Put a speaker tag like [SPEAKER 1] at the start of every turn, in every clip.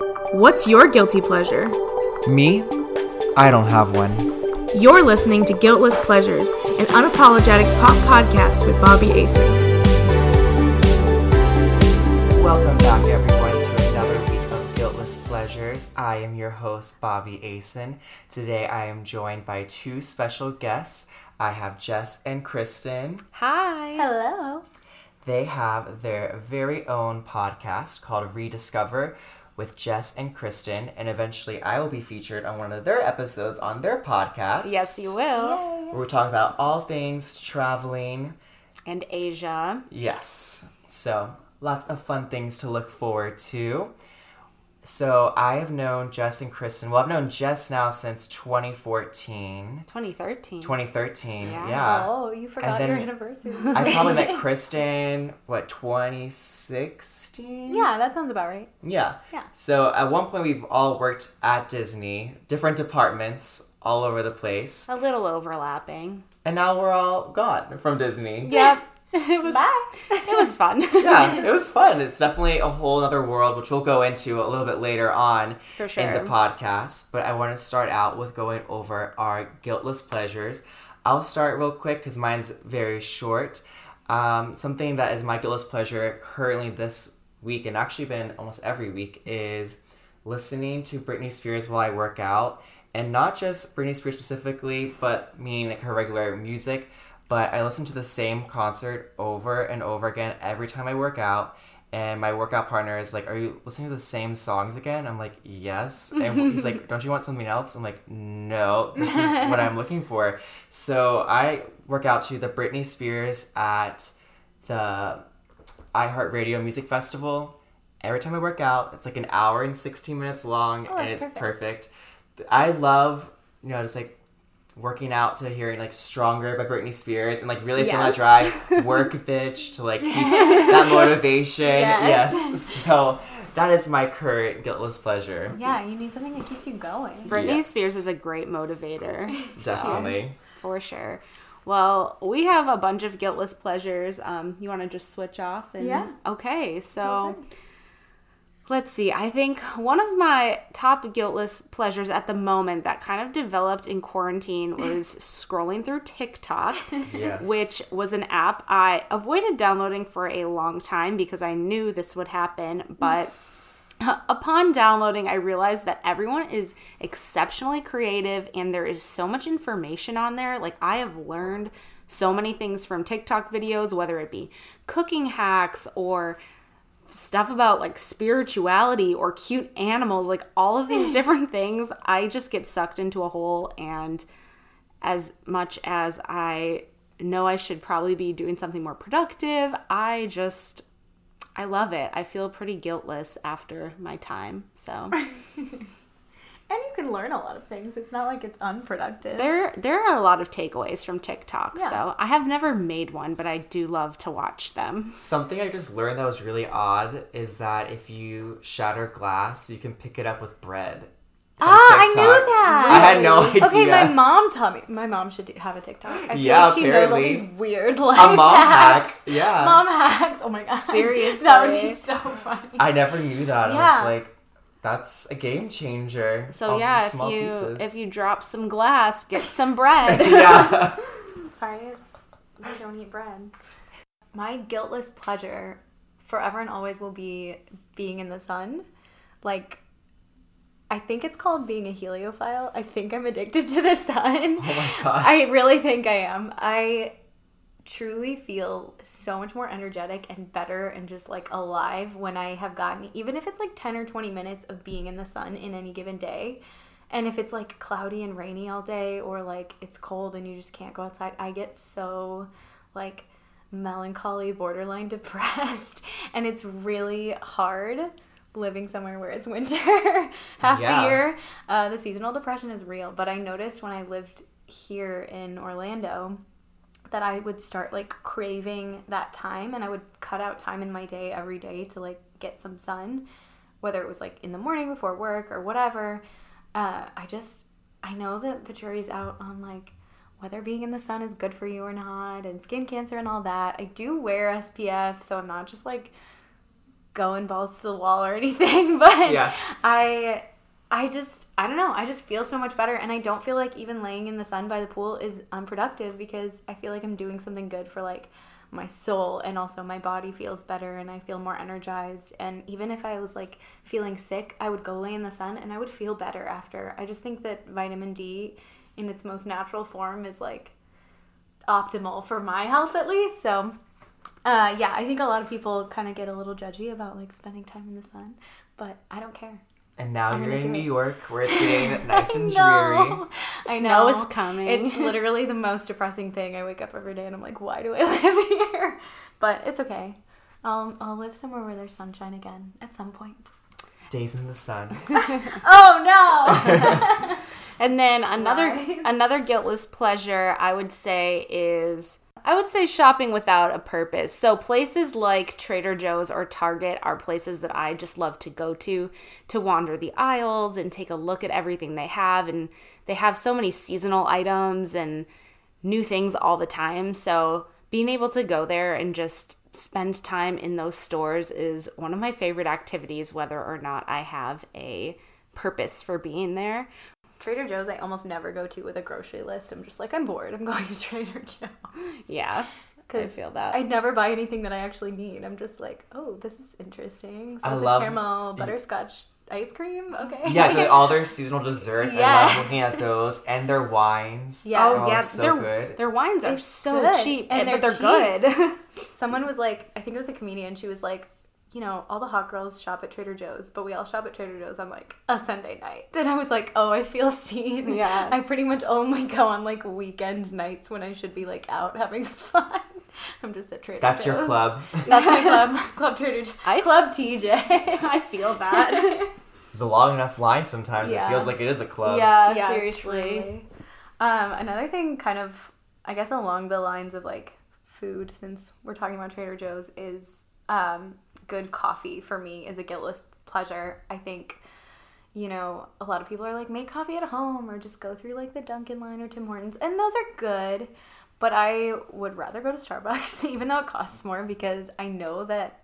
[SPEAKER 1] What's your guilty pleasure?
[SPEAKER 2] Me? I don't have one.
[SPEAKER 1] You're listening to Guiltless Pleasures, an unapologetic pop podcast with Bobby Asen.
[SPEAKER 2] Welcome back, everyone, to another week of Guiltless Pleasures. I am your host, Bobby Asen. Today, I am joined by two special guests. I have Jess and Kristen.
[SPEAKER 3] Hi.
[SPEAKER 4] Hello.
[SPEAKER 2] They have their very own podcast called Rediscover with Jess and Kristen, and eventually I will be featured on one of their episodes on their podcast.
[SPEAKER 3] Yes, you will.
[SPEAKER 2] Where we talk about all things traveling.
[SPEAKER 3] And Asia.
[SPEAKER 2] Yes. So, lots of fun things to look forward to. So, I have known Jess and Kristen. Well, I've known Jess now since 2014.
[SPEAKER 3] 2013.
[SPEAKER 2] 2013,
[SPEAKER 3] Yeah.
[SPEAKER 2] yeah.
[SPEAKER 4] Oh, you forgot your anniversary.
[SPEAKER 2] I probably met Kristen, what, 2016?
[SPEAKER 4] yeah, that sounds about right.
[SPEAKER 2] Yeah.
[SPEAKER 4] Yeah.
[SPEAKER 2] So at one point we've all worked at Disney, different departments all over the place.
[SPEAKER 3] A little overlapping.
[SPEAKER 2] And now we're all gone from Disney.
[SPEAKER 3] Yep. It was
[SPEAKER 4] Bye.
[SPEAKER 3] it was fun.
[SPEAKER 2] yeah, it was fun. It's definitely a whole other world, which we'll go into a little bit later on
[SPEAKER 3] For
[SPEAKER 2] in the podcast. But I want to start out with going over our guiltless pleasures. I'll start real quick because mine's very short. Um, something that is my guiltless pleasure currently this week, and actually been almost every week, is listening to Britney Spears while I work out. And not just Britney Spears specifically, but meaning like her regular music. But I listen to the same concert over and over again every time I work out. And my workout partner is like, Are you listening to the same songs again? I'm like, Yes. And he's like, Don't you want something else? I'm like, No, this is what I'm looking for. So I work out to the Britney Spears at the iHeartRadio Music Festival. Every time I work out, it's like an hour and 16 minutes long,
[SPEAKER 4] Oh,
[SPEAKER 2] and it's perfect. I love, you know, just like working out to hearing like Stronger by Britney Spears and like really feeling that drive, work bitch to like keep that motivation. Yes.
[SPEAKER 4] Yes.
[SPEAKER 2] So that is my current guiltless pleasure.
[SPEAKER 4] Yeah, you need something that keeps you going.
[SPEAKER 3] Britney
[SPEAKER 2] Yes.
[SPEAKER 3] Spears is a great motivator.
[SPEAKER 2] Definitely.
[SPEAKER 3] For sure. Well, we have a bunch of guiltless pleasures. Um, you want to just switch off? And,
[SPEAKER 4] Yeah.
[SPEAKER 3] Okay, so let's see. I think one of my top guiltless pleasures at the moment that kind of developed in quarantine was scrolling through TikTok.
[SPEAKER 2] Yes.
[SPEAKER 3] which was an app I avoided downloading for a long time because I knew this would happen. But upon downloading, I realized that everyone is exceptionally creative and there is so much information on there. Like, I have learned so many things from TikTok videos, whether it be cooking hacks or stuff about like spirituality or cute animals, like all of these different things. I just get sucked into a hole and as much as I know I should probably be doing something more productive, I just I love it. I feel pretty guiltless after my time. So
[SPEAKER 4] And you can learn a lot of things. It's not like it's unproductive.
[SPEAKER 3] there there are a lot of takeaways from TikTok.
[SPEAKER 4] Yeah.
[SPEAKER 3] So I have never made one, but I do love to watch them.
[SPEAKER 2] Something I just learned that was really odd is that if you shatter glass, you can pick it up with bread. From
[SPEAKER 4] Ah, I knew
[SPEAKER 2] TikTok.
[SPEAKER 4] that.
[SPEAKER 2] I had no idea.
[SPEAKER 4] Okay, my mom taught me. My mom should do, have a TikTok. I feel
[SPEAKER 2] Yeah,
[SPEAKER 4] like she knows all these weird like
[SPEAKER 2] A mom
[SPEAKER 4] hacks.
[SPEAKER 2] hack. Yeah.
[SPEAKER 4] Mom hacks. Oh my god.
[SPEAKER 3] Seriously.
[SPEAKER 4] that would be so funny.
[SPEAKER 2] I never knew that. I
[SPEAKER 4] Yeah.
[SPEAKER 2] was like, that's a game changer.
[SPEAKER 3] So
[SPEAKER 2] all
[SPEAKER 3] yeah,
[SPEAKER 2] these
[SPEAKER 3] if
[SPEAKER 2] small
[SPEAKER 3] you
[SPEAKER 2] pieces.
[SPEAKER 3] if you drop some glass, get some bread.
[SPEAKER 2] yeah.
[SPEAKER 4] Sorry, I don't eat bread. My guiltless pleasure forever and always will be being in the sun. Like, I think it's called being a heliophile. I think I'm addicted to the sun.
[SPEAKER 2] Oh my gosh.
[SPEAKER 4] I really think I am. I truly feel so much more energetic and better and just like alive when I have gotten, even if it's like 10 or 20 minutes of being in the sun in any given day. And if it's like cloudy and rainy all day or like it's cold and you just can't go outside, I get so like melancholy, borderline depressed. And it's really hard living somewhere where it's winter half
[SPEAKER 2] Yeah.
[SPEAKER 4] the year. Uh, the seasonal depression is real. But I noticed when I lived here in Orlando that I would start like craving that time and I would cut out time in my day every day to like get some sun, whether it was like in the morning before work or whatever. Uh, I just, I know that the jury's out on like whether being in the sun is good for you or not and skin cancer and all that. I do wear SPF, so I'm not just like going balls to the wall or anything, but
[SPEAKER 2] Yeah.
[SPEAKER 4] I I just I don't know. I just feel so much better and I don't feel like even laying in the sun by the pool is unproductive because I feel like I'm doing something good for like my soul and also my body feels better and I feel more energized and even if I was like feeling sick, I would go lay in the sun and I would feel better after. I just think that vitamin D in its most natural form is like optimal for my health at least. So uh, yeah, I think a lot of people kind of get a little judgy about like spending time in the sun, but I don't care.
[SPEAKER 2] And now
[SPEAKER 4] I'm
[SPEAKER 2] you're in New
[SPEAKER 4] it.
[SPEAKER 2] York where it's getting nice and
[SPEAKER 4] No.
[SPEAKER 2] dreary.
[SPEAKER 4] I
[SPEAKER 3] Snow
[SPEAKER 4] know
[SPEAKER 3] is coming.
[SPEAKER 4] It's literally the most depressing thing. I wake up every day and I'm like, why do I live here? But it's okay. I'll I'll live somewhere where there's sunshine again at some point.
[SPEAKER 2] Days in the sun.
[SPEAKER 4] Oh no!
[SPEAKER 3] And then another
[SPEAKER 4] Lies.
[SPEAKER 3] another guiltless pleasure I would say is I would say shopping without a purpose. So places like Trader Joe's or Target are places that I just love to go to to wander the aisles and take a look at everything they have and they have so many seasonal items and new things all the time. So being able to go there and just spend time in those stores is one of my favorite activities whether or not I have a purpose for being there.
[SPEAKER 4] Trader Joe's I almost never go to with a grocery list. I'm just like I'm bored. I'm going to Trader Joe's.
[SPEAKER 3] Yeah, I feel that.
[SPEAKER 4] I never buy anything that I actually need. I'm just like, oh, this is interesting.
[SPEAKER 2] I
[SPEAKER 4] Salted
[SPEAKER 2] love-
[SPEAKER 4] caramel butterscotch ice cream. Okay.
[SPEAKER 2] Yeah, so all their seasonal desserts. I
[SPEAKER 4] Yeah.
[SPEAKER 2] love looking at those and their wines.
[SPEAKER 4] Yeah.
[SPEAKER 3] oh yeah,
[SPEAKER 2] so
[SPEAKER 3] their
[SPEAKER 2] good.
[SPEAKER 3] their wines are
[SPEAKER 4] It's
[SPEAKER 3] so
[SPEAKER 4] good,
[SPEAKER 3] cheap,
[SPEAKER 4] and
[SPEAKER 3] and but
[SPEAKER 4] they're
[SPEAKER 3] they're good.
[SPEAKER 4] Someone was like, I think it was a comedian. She was like, you know, all the hot girls shop at Trader Joe's, but we all shop at Trader Joe's on like a Sunday night. And I was like, oh, I feel seen.
[SPEAKER 3] Yeah.
[SPEAKER 4] I pretty much only go on like weekend nights when I should be like out having fun. I'm just at Trader Joe's.
[SPEAKER 2] That's
[SPEAKER 4] Joe's.
[SPEAKER 2] your club.
[SPEAKER 4] That's my club. club Trader Joe's.
[SPEAKER 3] I-
[SPEAKER 4] Club TJ.
[SPEAKER 3] I feel that.
[SPEAKER 2] There's a long enough line sometimes.
[SPEAKER 4] Yeah.
[SPEAKER 2] It feels like it is a club.
[SPEAKER 3] yeah,
[SPEAKER 4] Yeah,
[SPEAKER 3] seriously.
[SPEAKER 4] truly. Um, another thing, kind of, I guess, along the lines of like food, since we're talking about Trader Joe's, is um, good coffee for me is a guiltless pleasure. I think, you know, a lot of people are like, make coffee at home or just go through like the Dunkin' line or Tim Hortons, and those are good. But I would rather go to Starbucks, even though it costs more, because I know that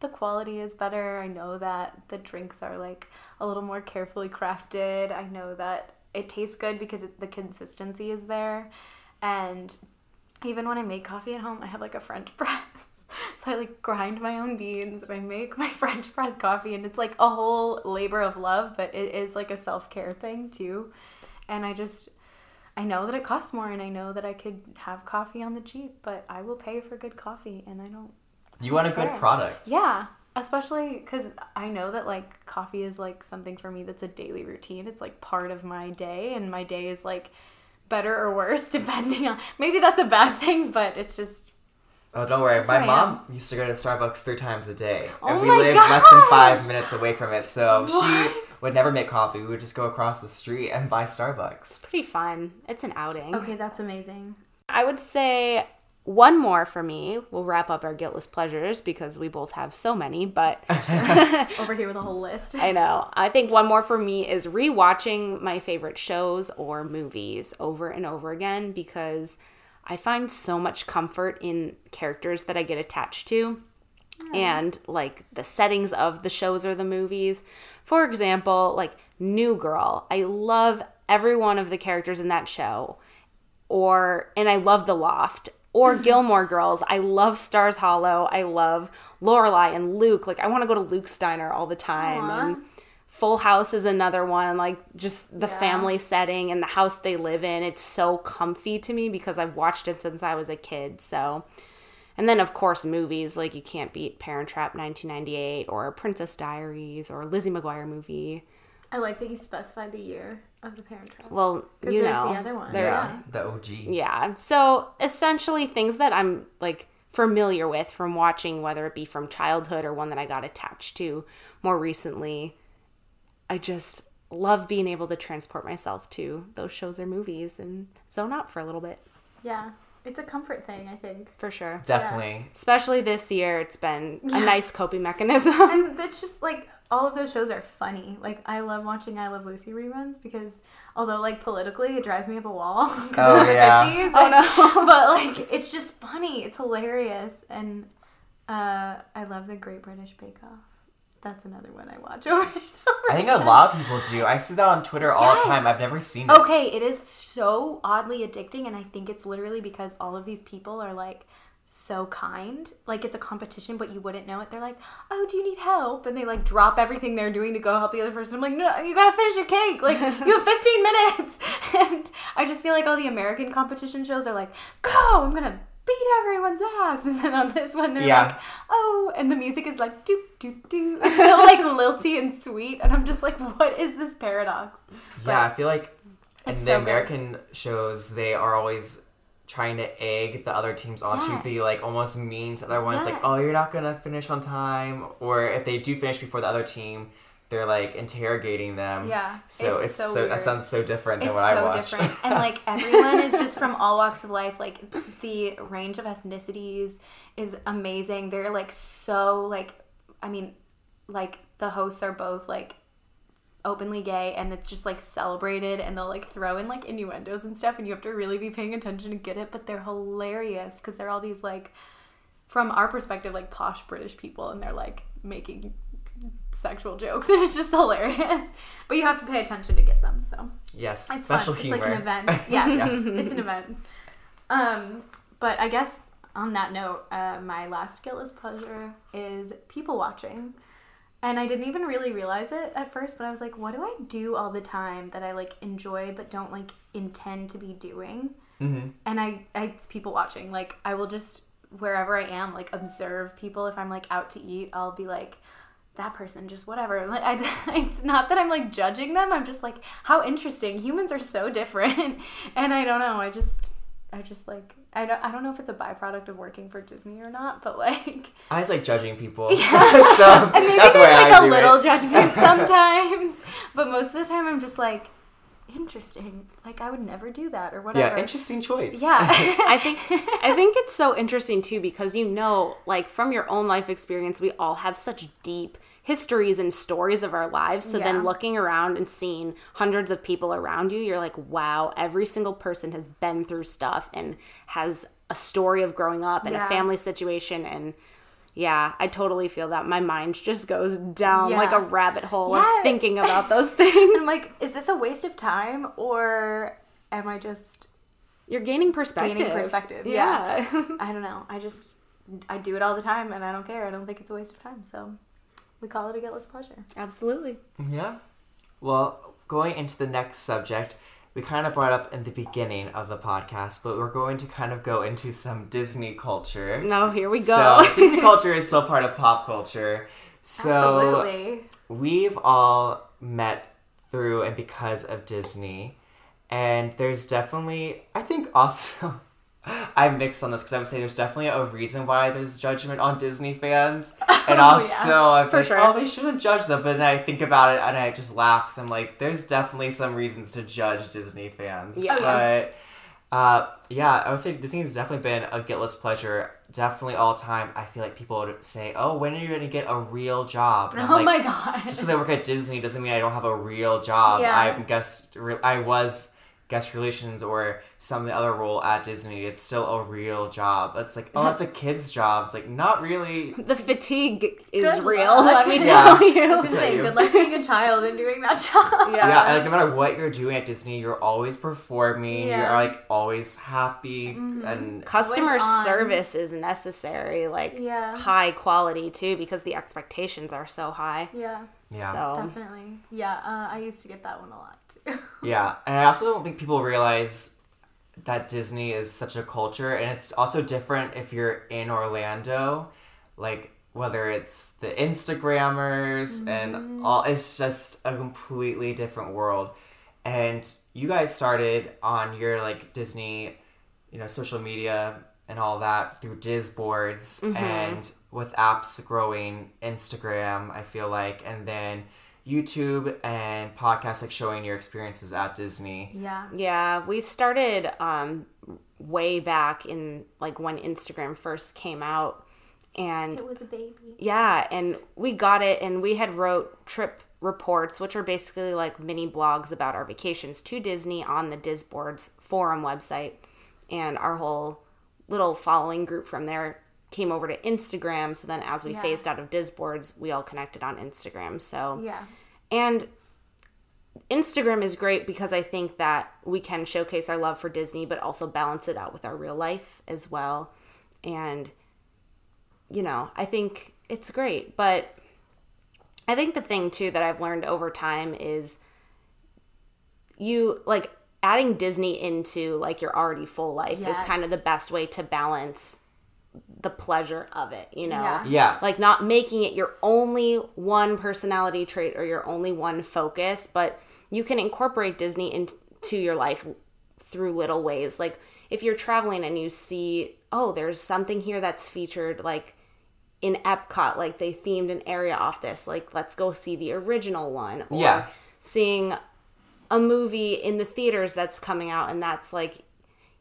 [SPEAKER 4] the quality is better. I know that the drinks are like a little more carefully crafted. I know that it tastes good because it, the consistency is there. And even when I make coffee at home, I have like a French press. So I like grind my own beans and I make my French press coffee and it's like a whole labor of love, but it is like a self-care thing too. And I just I know that it costs more and I know that I could have coffee on the cheap, but I will pay for good coffee and I don't
[SPEAKER 2] You want a good product.
[SPEAKER 4] yeah, especially because I know that like coffee is like something for me that's a daily routine. It's like part of my day, and my day is like better or worse depending on. Maybe that's a bad thing, but it's just
[SPEAKER 2] Oh, don't worry.
[SPEAKER 4] Just
[SPEAKER 2] My
[SPEAKER 4] who I
[SPEAKER 2] mom used to go to Starbucks three times a day.
[SPEAKER 4] Oh
[SPEAKER 2] and we
[SPEAKER 4] my
[SPEAKER 2] lived less than five minutes away from it. So
[SPEAKER 4] What?
[SPEAKER 2] she would never make coffee. We would just go across the street and buy Starbucks.
[SPEAKER 3] Pretty fun. It's an outing.
[SPEAKER 4] okay. That's amazing.
[SPEAKER 3] I would say one more for me. We'll wrap up our guiltless pleasures because we both have so many, but
[SPEAKER 4] Over here with a whole list.
[SPEAKER 3] I know. I think one more for me is rewatching my favorite shows or movies over and over again because I find so much comfort in characters that I get attached to and like the settings of the shows or the movies. For example, like New Girl. I love every one of the characters in that show. Or and I love The Loft. Or Gilmore Girls. I love Stars Hollow. I love Lorelai and Luke. Like I want to go to Luke's Diner all the time.
[SPEAKER 4] Aw.
[SPEAKER 3] And Full House is another one. Like just the
[SPEAKER 4] Yeah.
[SPEAKER 3] family setting and the house they live in. It's so comfy to me because I've watched it since I was a kid. So and then, of course, movies like you can't beat Parent Trap 1998 or Princess Diaries or Lizzie McGuire movie.
[SPEAKER 4] I like that you specified the year of the Parent Trap.
[SPEAKER 3] Well, you
[SPEAKER 4] there's
[SPEAKER 3] know,
[SPEAKER 4] the other one.
[SPEAKER 3] they're-
[SPEAKER 2] Yeah, the OG.
[SPEAKER 3] yeah. So essentially, things that I'm like familiar with from watching, whether it be from childhood or one that I got attached to more recently. I just love being able to transport myself to those shows or movies and zone out for a little bit,
[SPEAKER 4] Yeah, it's a comfort thing. I think.
[SPEAKER 3] for sure.
[SPEAKER 2] Definitely.
[SPEAKER 3] Especially this year, it's been a nice coping mechanism.
[SPEAKER 4] and it's just like all of those shows are funny. Like I love watching I Love Lucy reruns because although like politically it drives me up a wall because
[SPEAKER 2] Oh,
[SPEAKER 4] of the
[SPEAKER 2] yeah.
[SPEAKER 4] 50s.
[SPEAKER 3] Oh,
[SPEAKER 4] like-
[SPEAKER 3] no.
[SPEAKER 4] but like it's just funny. It's hilarious and uh, I love the Great British Bake Off. That's another one I watch over and over.
[SPEAKER 2] I think a lot of people do. I see that on Twitter all the time. I've never seen it.
[SPEAKER 4] Okay, it is so oddly addicting, and I think it's literally because all of these people are like so kind. Like it's a competition, but you wouldn't know it. They're like, "Oh, do you need help?" And they like drop everything they're doing to go help the other person. I'm like, "No, you gotta finish your cake. Like you have 15 minutes." And I just feel like all the American competition shows are like, "Go! I'm gonna." Beat everyone's ass, and then on this one they're
[SPEAKER 2] Yeah.
[SPEAKER 4] like, "Oh," and the music is like doop doop doop, it's so like lilty and sweet, and I'm just like, "What is this paradox?"
[SPEAKER 2] Yeah, I feel like in the
[SPEAKER 4] so good.
[SPEAKER 2] American shows, they are always trying to egg the other teams on to be like almost mean to the other ones, like, oh, you're not gonna finish on time. Or if they do finish before the other team, they're like interrogating them.
[SPEAKER 4] Yeah,
[SPEAKER 2] So it's,
[SPEAKER 4] it's
[SPEAKER 2] so,
[SPEAKER 4] so
[SPEAKER 2] that sounds so different than
[SPEAKER 4] it's
[SPEAKER 2] what I
[SPEAKER 4] so
[SPEAKER 2] watch.
[SPEAKER 4] different and like everyone is just from all walks of life like the range of ethnicities is amazing they're like so like i mean like the hosts are both like openly gay and it's just like celebrated and they'll like throw in like innuendos and stuff and you have to really be paying attention to get it but they're hilarious because they're all these like from our perspective like posh british people and they're like making sexual jokes and it's just hilarious but you have to pay attention to get them so
[SPEAKER 2] yes,
[SPEAKER 4] it's
[SPEAKER 2] special
[SPEAKER 4] fun.
[SPEAKER 2] humor.
[SPEAKER 4] It's like an event. Yes, it's an event. Um, but I guess on that note, uh, my last guiltless pleasure is people watching. And I didn't even really realize it at first, but I was like, what do I do all the time that I like enjoy but don't like intend to be doing?
[SPEAKER 2] hmm
[SPEAKER 4] And I, I it's people watching. Like I will just wherever I am, like observe people. If I'm like out to eat, I'll be like, that person just whatever. Like I, it's not that I'm like judging them. I'm just like, how interesting. Humans are so different, and I don't know. I just, I just like. I don't, I don't know if it's a byproduct of working for Disney or not, but like,
[SPEAKER 2] I just like judging people.
[SPEAKER 4] Yeah.
[SPEAKER 2] so
[SPEAKER 4] and maybe
[SPEAKER 2] that's
[SPEAKER 4] there's like a little
[SPEAKER 2] it.
[SPEAKER 4] judgment sometimes, but most of the time I'm just like, interesting. Like I would never do that or whatever.
[SPEAKER 2] Yeah, interesting choice.
[SPEAKER 4] Yeah.
[SPEAKER 3] I think I think it's so interesting too because you know, like from your own life experience, we all have such deep histories and stories of our lives. So
[SPEAKER 4] Yeah.
[SPEAKER 3] then looking around and seeing hundreds of people around you, you're like, wow, every single person has been through stuff and has a story of growing up and
[SPEAKER 4] Yeah.
[SPEAKER 3] a family situation and yeah, I totally feel that. My mind just goes down
[SPEAKER 4] Yeah.
[SPEAKER 3] like a rabbit hole
[SPEAKER 4] Yes.
[SPEAKER 3] of thinking about those things.
[SPEAKER 4] I'm like, is this a waste of time or am I just
[SPEAKER 3] You're gaining perspective.
[SPEAKER 4] gaining perspective?
[SPEAKER 3] Yeah.
[SPEAKER 4] I don't know. I just I do it all the time and I don't care. I don't think it's a waste of time. So we call it a guiltless pleasure.
[SPEAKER 3] Absolutely.
[SPEAKER 2] Yeah. Well, going into the next subject, we kind of brought up in the beginning of the podcast, but we're going to kind of go into some Disney culture.
[SPEAKER 3] No, here we go.
[SPEAKER 2] So Disney culture is still part of pop culture. So
[SPEAKER 4] Absolutely.
[SPEAKER 2] we've all met through and because of Disney, and there's definitely, I think, also. I'm mixed on this because I would say there's definitely a reason why there's judgment on Disney fans, and also I'm
[SPEAKER 3] for
[SPEAKER 2] like,
[SPEAKER 3] sure.
[SPEAKER 2] oh, they shouldn't judge them. But then I think about it and I just laugh because I'm like, there's definitely some reasons to judge Disney fans.
[SPEAKER 3] Yeah. Oh,
[SPEAKER 2] But uh, yeah, I would say Disney's definitely been a guiltless pleasure. Definitely all time. I feel like people would say, "Oh, when are you gonna get a real job?" And
[SPEAKER 4] Oh
[SPEAKER 2] like,
[SPEAKER 4] my god.
[SPEAKER 2] just because I work at Disney doesn't mean I don't have a real job.
[SPEAKER 4] Yeah.
[SPEAKER 2] I guess. Re- I was guest relations or some other role at Disney. It's still a real job. It's like, oh, that's a kid's job. It's like not really.
[SPEAKER 3] The fatigue is
[SPEAKER 4] Good
[SPEAKER 3] real,
[SPEAKER 4] luck.
[SPEAKER 3] let me
[SPEAKER 2] Yeah.
[SPEAKER 3] tell
[SPEAKER 4] I was
[SPEAKER 3] you.
[SPEAKER 4] gonna
[SPEAKER 2] tell
[SPEAKER 4] say, good luck being a child and doing that job.
[SPEAKER 2] Yeah, and, like no matter what you're doing at Disney, you're always performing.
[SPEAKER 4] Yeah.
[SPEAKER 2] You're like always happy mm-hmm. and
[SPEAKER 3] Customer service is necessary, like
[SPEAKER 4] Yeah.
[SPEAKER 3] high quality too, because the expectations are so high.
[SPEAKER 4] Yeah,
[SPEAKER 2] yeah.
[SPEAKER 3] So
[SPEAKER 4] definitely. Yeah, uh, I used to get that one a lot too.
[SPEAKER 2] Yeah, and I also don't think people realize that Disney is such a culture, and it's also different if you're in Orlando, like whether it's the Instagrammers and all. It's just a completely different world. And you guys started on your like Disney, you know, social media and all that through Disboards and with apps growing Instagram, I feel like, and then YouTube and podcasts like showing your experiences at Disney.
[SPEAKER 4] Yeah.
[SPEAKER 3] yeah, we started um way back in like when Instagram first came out and
[SPEAKER 4] It was a baby.
[SPEAKER 3] Yeah, and we got it, and we had wrote trip reports, which are basically like mini blogs about our vacations to Disney on the Disboards forum website, and our whole little following group from there came over to Instagram. So then as we
[SPEAKER 4] Yeah.
[SPEAKER 3] phased out of Disboards, we all connected on Instagram. So
[SPEAKER 4] Yeah.
[SPEAKER 3] and Instagram is great because I think that we can showcase our love for Disney, but also balance it out with our real life as well. And, you know, I think it's great. But I think the thing, too, that I've learned over time is you like adding Disney into like your already full life is kind of the best way to balance the pleasure of it, you know?
[SPEAKER 4] Yeah.
[SPEAKER 2] Yeah.
[SPEAKER 3] like not making it your only one personality trait or your only one focus but you can incorporate disney into your life through little ways like if you're traveling and you see oh there's something here that's featured like in epcot like they themed an area off this like let's go see the original one or
[SPEAKER 2] Yeah.
[SPEAKER 3] seeing a movie in the theaters that's coming out and that's like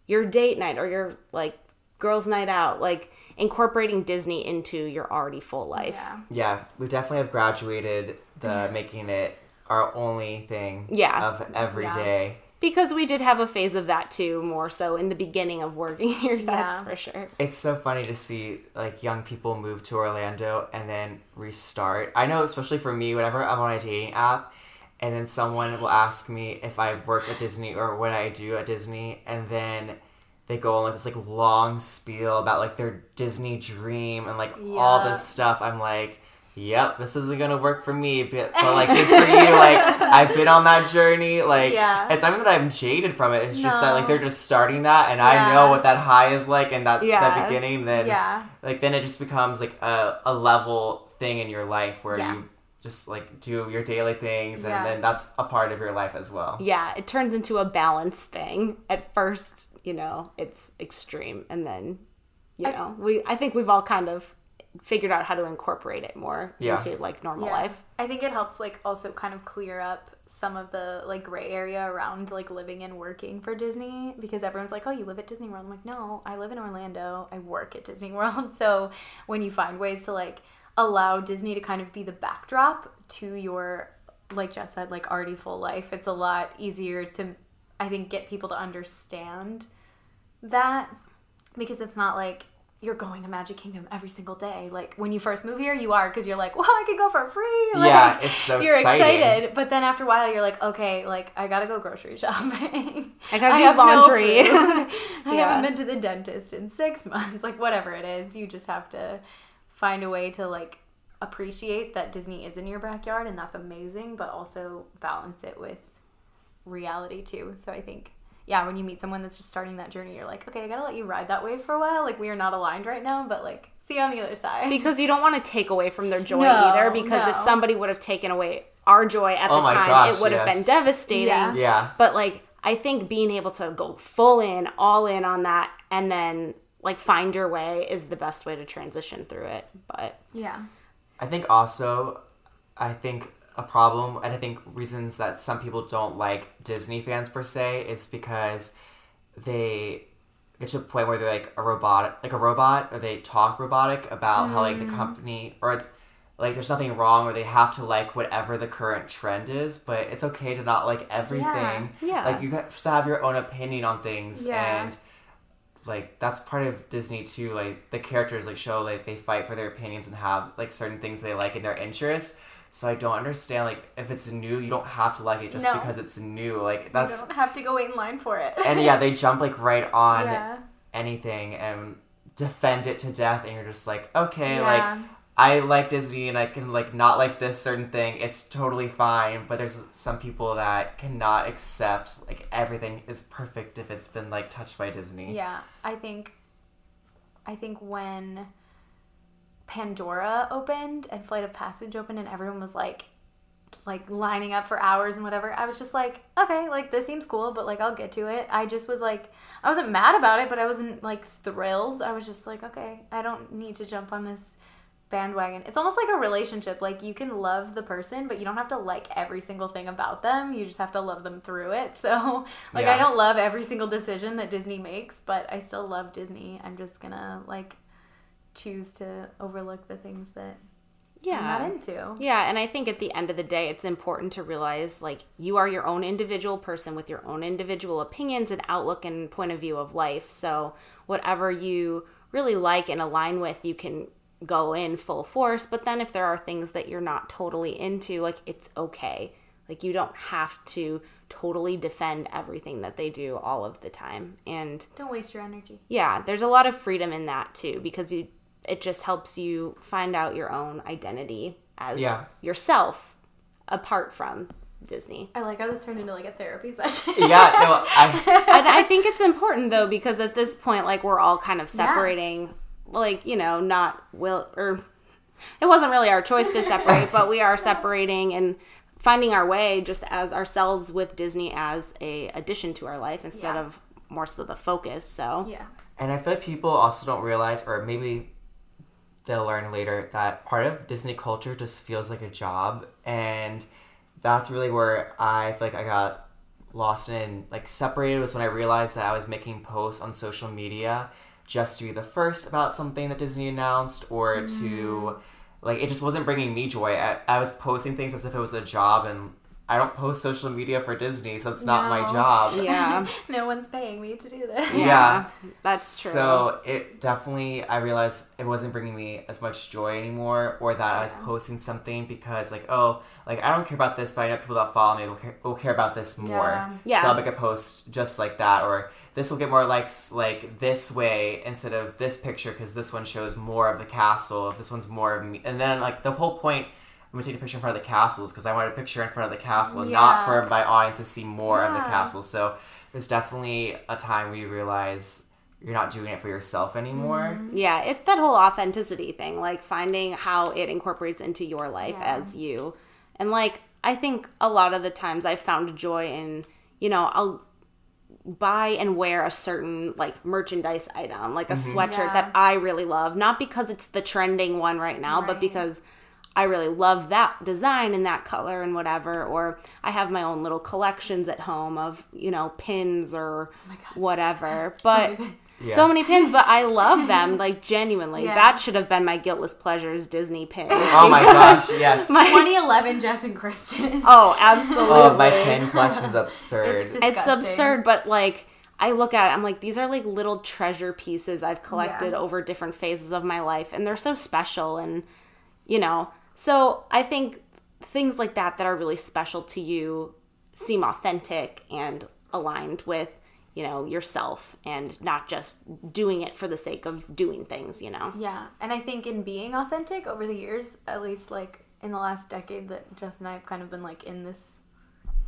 [SPEAKER 3] your date night or your like girls night out like incorporating disney into your already full life
[SPEAKER 4] Yeah.
[SPEAKER 2] Yeah, we definitely have graduated the making it our only thing
[SPEAKER 3] Yeah.
[SPEAKER 2] of every
[SPEAKER 4] Yeah.
[SPEAKER 2] day.
[SPEAKER 3] because we did have a phase of that too more so in the beginning of working here that's
[SPEAKER 4] Yeah.
[SPEAKER 3] for sure
[SPEAKER 2] It's so funny to see like young people move to Orlando and then restart. I know, especially for me, whenever I'm on a dating app, and then someone will ask me if I've worked at Disney or what I do at Disney, and then they go on like this like long spiel about like their Disney dream and like all this stuff. I'm like. Yep, this isn't gonna work for me, but, but like good for you. Like I've been on that journey. Like
[SPEAKER 4] Yeah.
[SPEAKER 2] it's not even that I'm jaded from it. It's just that like they're just starting that, and I know what that high is like, and that
[SPEAKER 3] Yeah.
[SPEAKER 2] that beginning. Then
[SPEAKER 4] Yeah.
[SPEAKER 2] like then it just becomes like a, a level thing in your life where
[SPEAKER 4] Yeah.
[SPEAKER 2] you just like do your daily things and
[SPEAKER 4] Yeah.
[SPEAKER 2] then that's a part of your life as well
[SPEAKER 3] yeah it turns into a balance thing at first you know it's extreme and then you
[SPEAKER 4] I-
[SPEAKER 3] know we i think we've all kind of figured out how to incorporate it more
[SPEAKER 2] Yeah.
[SPEAKER 3] into like normal
[SPEAKER 4] Yeah.
[SPEAKER 3] life
[SPEAKER 4] I think it helps like also kind of clear up some of the like gray area around like living and working for Disney because everyone's like, "Oh, you live at Disney World." I'm like, "No, I live in Orlando. I work at Disney World." So, when you find ways to like allow Disney to kind of be the backdrop to your like Jess said like already full life, it's a lot easier to I think get people to understand that because it's not like you're going to Magic Kingdom every single day. Like when you first move here, you are because you're like, well, I could go for free. Like,
[SPEAKER 2] Yeah, it's so
[SPEAKER 4] you're
[SPEAKER 2] exciting.
[SPEAKER 4] excited. But then after a while, you're like, okay, like I gotta go grocery shopping.
[SPEAKER 3] I gotta do
[SPEAKER 4] have no
[SPEAKER 3] laundry.
[SPEAKER 4] I
[SPEAKER 3] Yeah.
[SPEAKER 4] haven't been to the dentist in six months. Like whatever it is, you just have to find a way to like appreciate that Disney is in your backyard and that's amazing, but also balance it with reality too. So I think yeah, when you meet someone that's just starting that journey, you're like, okay, I gotta let you ride that wave for a while. Like we are not aligned right now, but like see you on the other side.
[SPEAKER 3] because you don't want to take away from their joy
[SPEAKER 4] No,
[SPEAKER 3] either because if somebody would have taken away our joy at
[SPEAKER 2] Oh
[SPEAKER 3] the time
[SPEAKER 2] gosh,
[SPEAKER 3] it would have
[SPEAKER 2] yes.
[SPEAKER 3] been devastating
[SPEAKER 4] Yeah.
[SPEAKER 2] yeah
[SPEAKER 3] but like i think being able to go full in all in on that and then like find your way is the best way to transition through it but
[SPEAKER 4] yeah.
[SPEAKER 2] i think also i think a problem and i think reasons that some people don't like disney fans per se is because they get to a point where they're like a robot like a robot or they talk robotic about how like the mm. company or like there's nothing wrong or they have to like whatever the current trend is but it's okay to not like everything
[SPEAKER 3] Yeah.
[SPEAKER 2] like you have to have your own opinion on things
[SPEAKER 4] Yeah.
[SPEAKER 2] and like that's part of disney too like the characters like show like they fight for their opinions and have like certain things they like in their interests so i don't understand like if it's new you don't have to like it just
[SPEAKER 4] No.
[SPEAKER 2] because it's new like that's You
[SPEAKER 4] don't have to go wait in line for it.
[SPEAKER 2] and yeah they jump like right on
[SPEAKER 4] Yeah.
[SPEAKER 2] anything and defend it to death and you're just like okay
[SPEAKER 4] Yeah.
[SPEAKER 2] like i like disney and i can like not like this certain thing it's totally fine but there's some people that cannot accept like everything is perfect if it's been like touched by disney
[SPEAKER 4] Yeah, I think I think when Pandora opened and Flight of Passage opened and everyone was like like lining up for hours and whatever, I was just like, okay, like this seems cool, but like I'll get to it. I just was like I wasn't mad about it, but I wasn't like thrilled. I was just like, okay, I don't need to jump on this bandwagon. It's almost like a relationship. Like you can love the person, but you don't have to like every single thing about them. You just have to love them through it. So, like I don't love every single decision that Disney makes, but I still love Disney. I'm just going to like choose to overlook the things that I'm not into.
[SPEAKER 3] Yeah, and I think at the end of the day, it's important to realize like you are your own individual person with your own individual opinions and outlook and point of view of life. So, whatever you really like and align with, you can go in full force. But then if there are things that you're not totally into, like it's okay. Like you don't have to totally defend everything that they do all of the time. And
[SPEAKER 4] Don't waste your energy.
[SPEAKER 3] yeah, there's a lot of freedom in that too because you it just helps you find out your own identity as
[SPEAKER 2] Yeah.
[SPEAKER 3] yourself apart from Disney.
[SPEAKER 4] I like how this turned into like a therapy session.
[SPEAKER 2] Yeah, no, I
[SPEAKER 3] and I think it's important though because at this point, like we're all kind of separating, like you know, not will or it wasn't really our choice to separate, but we are separating and finding our way just as ourselves with Disney as a addition to our life instead
[SPEAKER 4] Yeah.
[SPEAKER 3] of more so the focus. So
[SPEAKER 4] yeah.
[SPEAKER 2] And I feel like people also don't realize, or maybe they'll learn later, that part of Disney culture just feels like a job. And that's really where I feel like I got lost in, like, separated was when I realized that I was making posts on social media just to be the first about something that Disney announced or to, mm. like, it just wasn't bringing me joy. I, I was posting things as if it was a job, and I don't post social media for Disney, so it's not my job.
[SPEAKER 3] yeah,
[SPEAKER 4] No one's paying me to do this.
[SPEAKER 2] Yeah.
[SPEAKER 3] that's true.
[SPEAKER 2] So it definitely, I realized it wasn't bringing me as much joy anymore, or that I was posting something because, like, oh, like I don't care about this, but I know people that follow me will care, will care about this more.
[SPEAKER 4] Yeah.
[SPEAKER 3] Yeah.
[SPEAKER 2] So I'll make a post just like that, or this will get more likes like this way instead of this picture because this one shows more of the castle. If this one's more of me, and then like the whole point. I'm gonna take a picture in front of the castles because I want a picture in front of the castle, and not for my audience to see more of the castle. So there's definitely a time where you realize you're not doing it for yourself anymore. Mm-hmm.
[SPEAKER 3] Yeah, it's that whole authenticity thing, like finding how it incorporates into your life
[SPEAKER 4] Yeah.
[SPEAKER 3] as you. And like I think a lot of the times I've found joy in, you know, I'll buy and wear a certain like merchandise item, like a mm-hmm. sweatshirt
[SPEAKER 4] Yeah.
[SPEAKER 3] that I really love, not because it's the trending one right now, but because I really love that design and that color and whatever. Or I have my own little collections at home of, you know, pins or whatever. But
[SPEAKER 2] Yes.
[SPEAKER 3] so many pins, but I love them, like genuinely.
[SPEAKER 4] Yeah.
[SPEAKER 3] That should have been my guiltless pleasures Disney pin.
[SPEAKER 2] Oh my gosh, yes. My...
[SPEAKER 4] 2011 Jess and Kristen.
[SPEAKER 3] Oh, absolutely.
[SPEAKER 2] oh, my pen collection's absurd.
[SPEAKER 4] It's
[SPEAKER 3] it's absurd, but like I look at it, I'm like, these are like little treasure pieces I've collected
[SPEAKER 4] Yeah.
[SPEAKER 3] over different phases of my life, and they're so special, and you know, so I think things like that that are really special to you seem authentic and aligned with you know yourself and not just doing it for the sake of doing things you know
[SPEAKER 4] Yeah, and I think in being authentic over the years, at least like in the last decade that Jess and I have kind of been like in this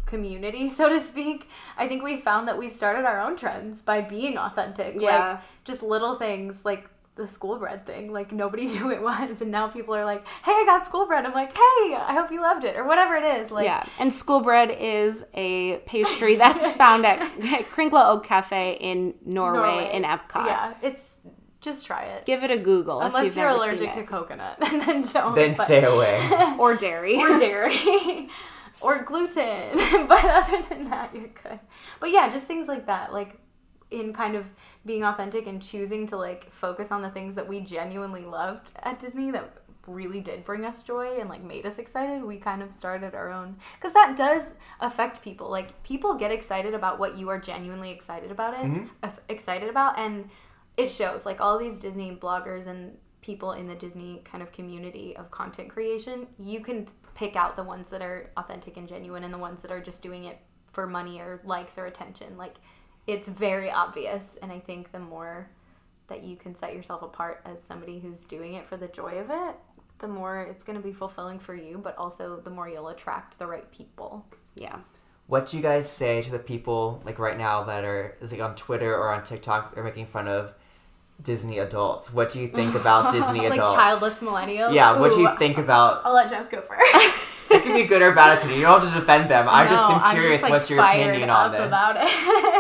[SPEAKER 4] community, so to speak, I think we found that we've started our own trends by being authentic.
[SPEAKER 3] Yeah.
[SPEAKER 4] Like just little things like the school bread thing. Like nobody knew it was and now people are like, Hey, I got school bread. I'm like, Hey, I hope you loved it or whatever it is. Like
[SPEAKER 3] yeah, and school bread is a pastry that's found at Kringla Oak Cafe in Norway, in Epcot.
[SPEAKER 4] Yeah, it's just try it.
[SPEAKER 3] Give it a Google if
[SPEAKER 4] Unless
[SPEAKER 3] you've
[SPEAKER 4] you're
[SPEAKER 3] never
[SPEAKER 4] allergic
[SPEAKER 3] seen
[SPEAKER 4] to coconut, and then don't.
[SPEAKER 2] then
[SPEAKER 4] but-
[SPEAKER 2] stay away.
[SPEAKER 3] or dairy.
[SPEAKER 4] or dairy or gluten. but other than that, you're good. But yeah, just things like that, like in kind of being authentic and choosing to like focus on the things that we genuinely loved at Disney that really did bring us joy and like made us excited we kind of started our own. Because that does affect people. Like people get excited about what you are genuinely excited about it mm-hmm. ex- excited about and it shows. Like all these disney bloggers and people in the disney kind of community of content creation you can pick out the ones that are authentic and genuine and the ones that are just doing it for money or likes or attention. Like it's very obvious and i think the more that you can set yourself apart as somebody who's doing it for the joy of it the more it's going to be fulfilling for you but also the more you'll attract the right people
[SPEAKER 3] yeah.
[SPEAKER 2] what do you guys say to the people like right now that are is like on Twitter or on TikTok they're making fun of Disney adults? What do you think about Disney
[SPEAKER 4] like
[SPEAKER 2] adults?
[SPEAKER 4] childless millennials
[SPEAKER 2] Yeah, what do you think about
[SPEAKER 4] i'll let jess go first
[SPEAKER 2] it can be good or bad opinion. You don't have to defend them. I just
[SPEAKER 4] No,
[SPEAKER 2] am
[SPEAKER 4] I'm
[SPEAKER 2] curious
[SPEAKER 4] like,
[SPEAKER 2] what's your opinion on this.
[SPEAKER 4] about it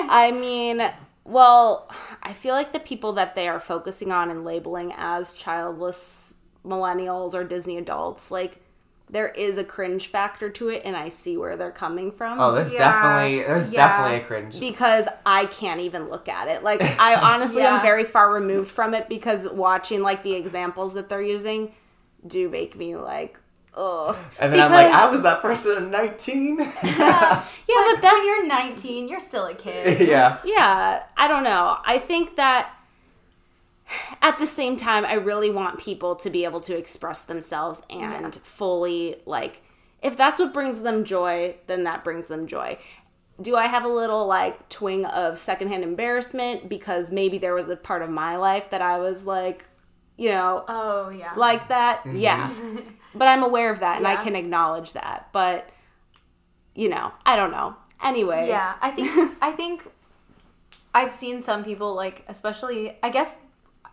[SPEAKER 3] I mean, well, I feel like the people that they are focusing on and labeling as childless millennials or Disney adults, like there is a cringe factor to it and I see where they're coming from.
[SPEAKER 2] Oh, there's
[SPEAKER 4] Yeah,
[SPEAKER 2] definitely there's
[SPEAKER 4] yeah.
[SPEAKER 2] definitely a cringe.
[SPEAKER 3] because I can't even look at it. Like I honestly am very far removed from it because watching like the examples that they're using do make me like ugh.
[SPEAKER 2] And then I'm like, I was that person at 19.
[SPEAKER 3] yeah, but that's
[SPEAKER 4] when you're 19 you're still a kid
[SPEAKER 2] yeah.
[SPEAKER 3] yeah, I don't know. I think that at the same time, I really want people to be able to express themselves and fully like if that's what brings them joy, then that brings them joy. Do I have a little like twing of secondhand embarrassment because maybe there was a part of my life that I was like, you know,
[SPEAKER 4] Oh yeah.
[SPEAKER 3] like that? Mm-hmm. Yeah. But I'm aware of that and I can acknowledge that. But you know, I don't know. Anyway,
[SPEAKER 4] Yeah, I think I think I've seen some people like, especially I guess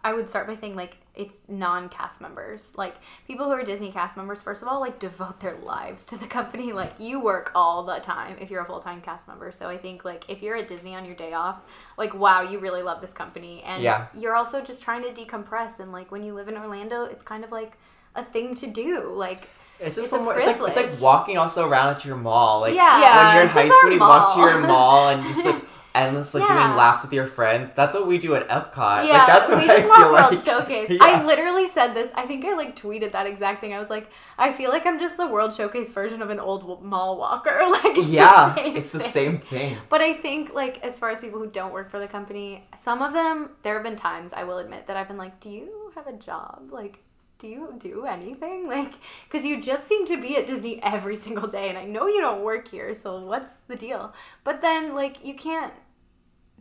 [SPEAKER 4] I would start by saying like it's non-cast members, like people who are Disney cast members. First of all, like devote their lives to the company. Like you work all the time if you're a full-time cast member. So I think like if you're at Disney on your day off, like wow, you really love this company, and
[SPEAKER 2] Yeah.
[SPEAKER 4] you're also just trying to decompress. And like when you live in Orlando, it's kind of like a thing to do. Like
[SPEAKER 2] It's just
[SPEAKER 4] It's
[SPEAKER 2] it's like it's like walking also around at your mall. Like
[SPEAKER 4] Yeah.
[SPEAKER 3] Yeah,
[SPEAKER 2] when you're in high school, you walk to your mall and just like endless like
[SPEAKER 4] Yeah.
[SPEAKER 2] doing laps with your friends. That's what we do at Epcot.
[SPEAKER 4] Yeah,
[SPEAKER 2] like, that's what
[SPEAKER 4] we
[SPEAKER 2] I
[SPEAKER 4] just
[SPEAKER 2] feel
[SPEAKER 4] World
[SPEAKER 2] like.
[SPEAKER 4] Showcase.
[SPEAKER 2] Yeah.
[SPEAKER 4] I literally said this. I think I like tweeted that exact thing. I was like, I feel like I'm just the World Showcase version of an old mall walker. Like, it's
[SPEAKER 2] yeah,
[SPEAKER 4] the
[SPEAKER 2] it's the
[SPEAKER 4] thing.
[SPEAKER 2] same thing.
[SPEAKER 4] But I think, like, as far as people who don't work for the company, some of them, there have been times I will admit that I've been like, do you have a job? Like, do you do anything? Like, because you just seem to be at Disney every single day, and I know you don't work here, so what's the deal? But then, like, you can't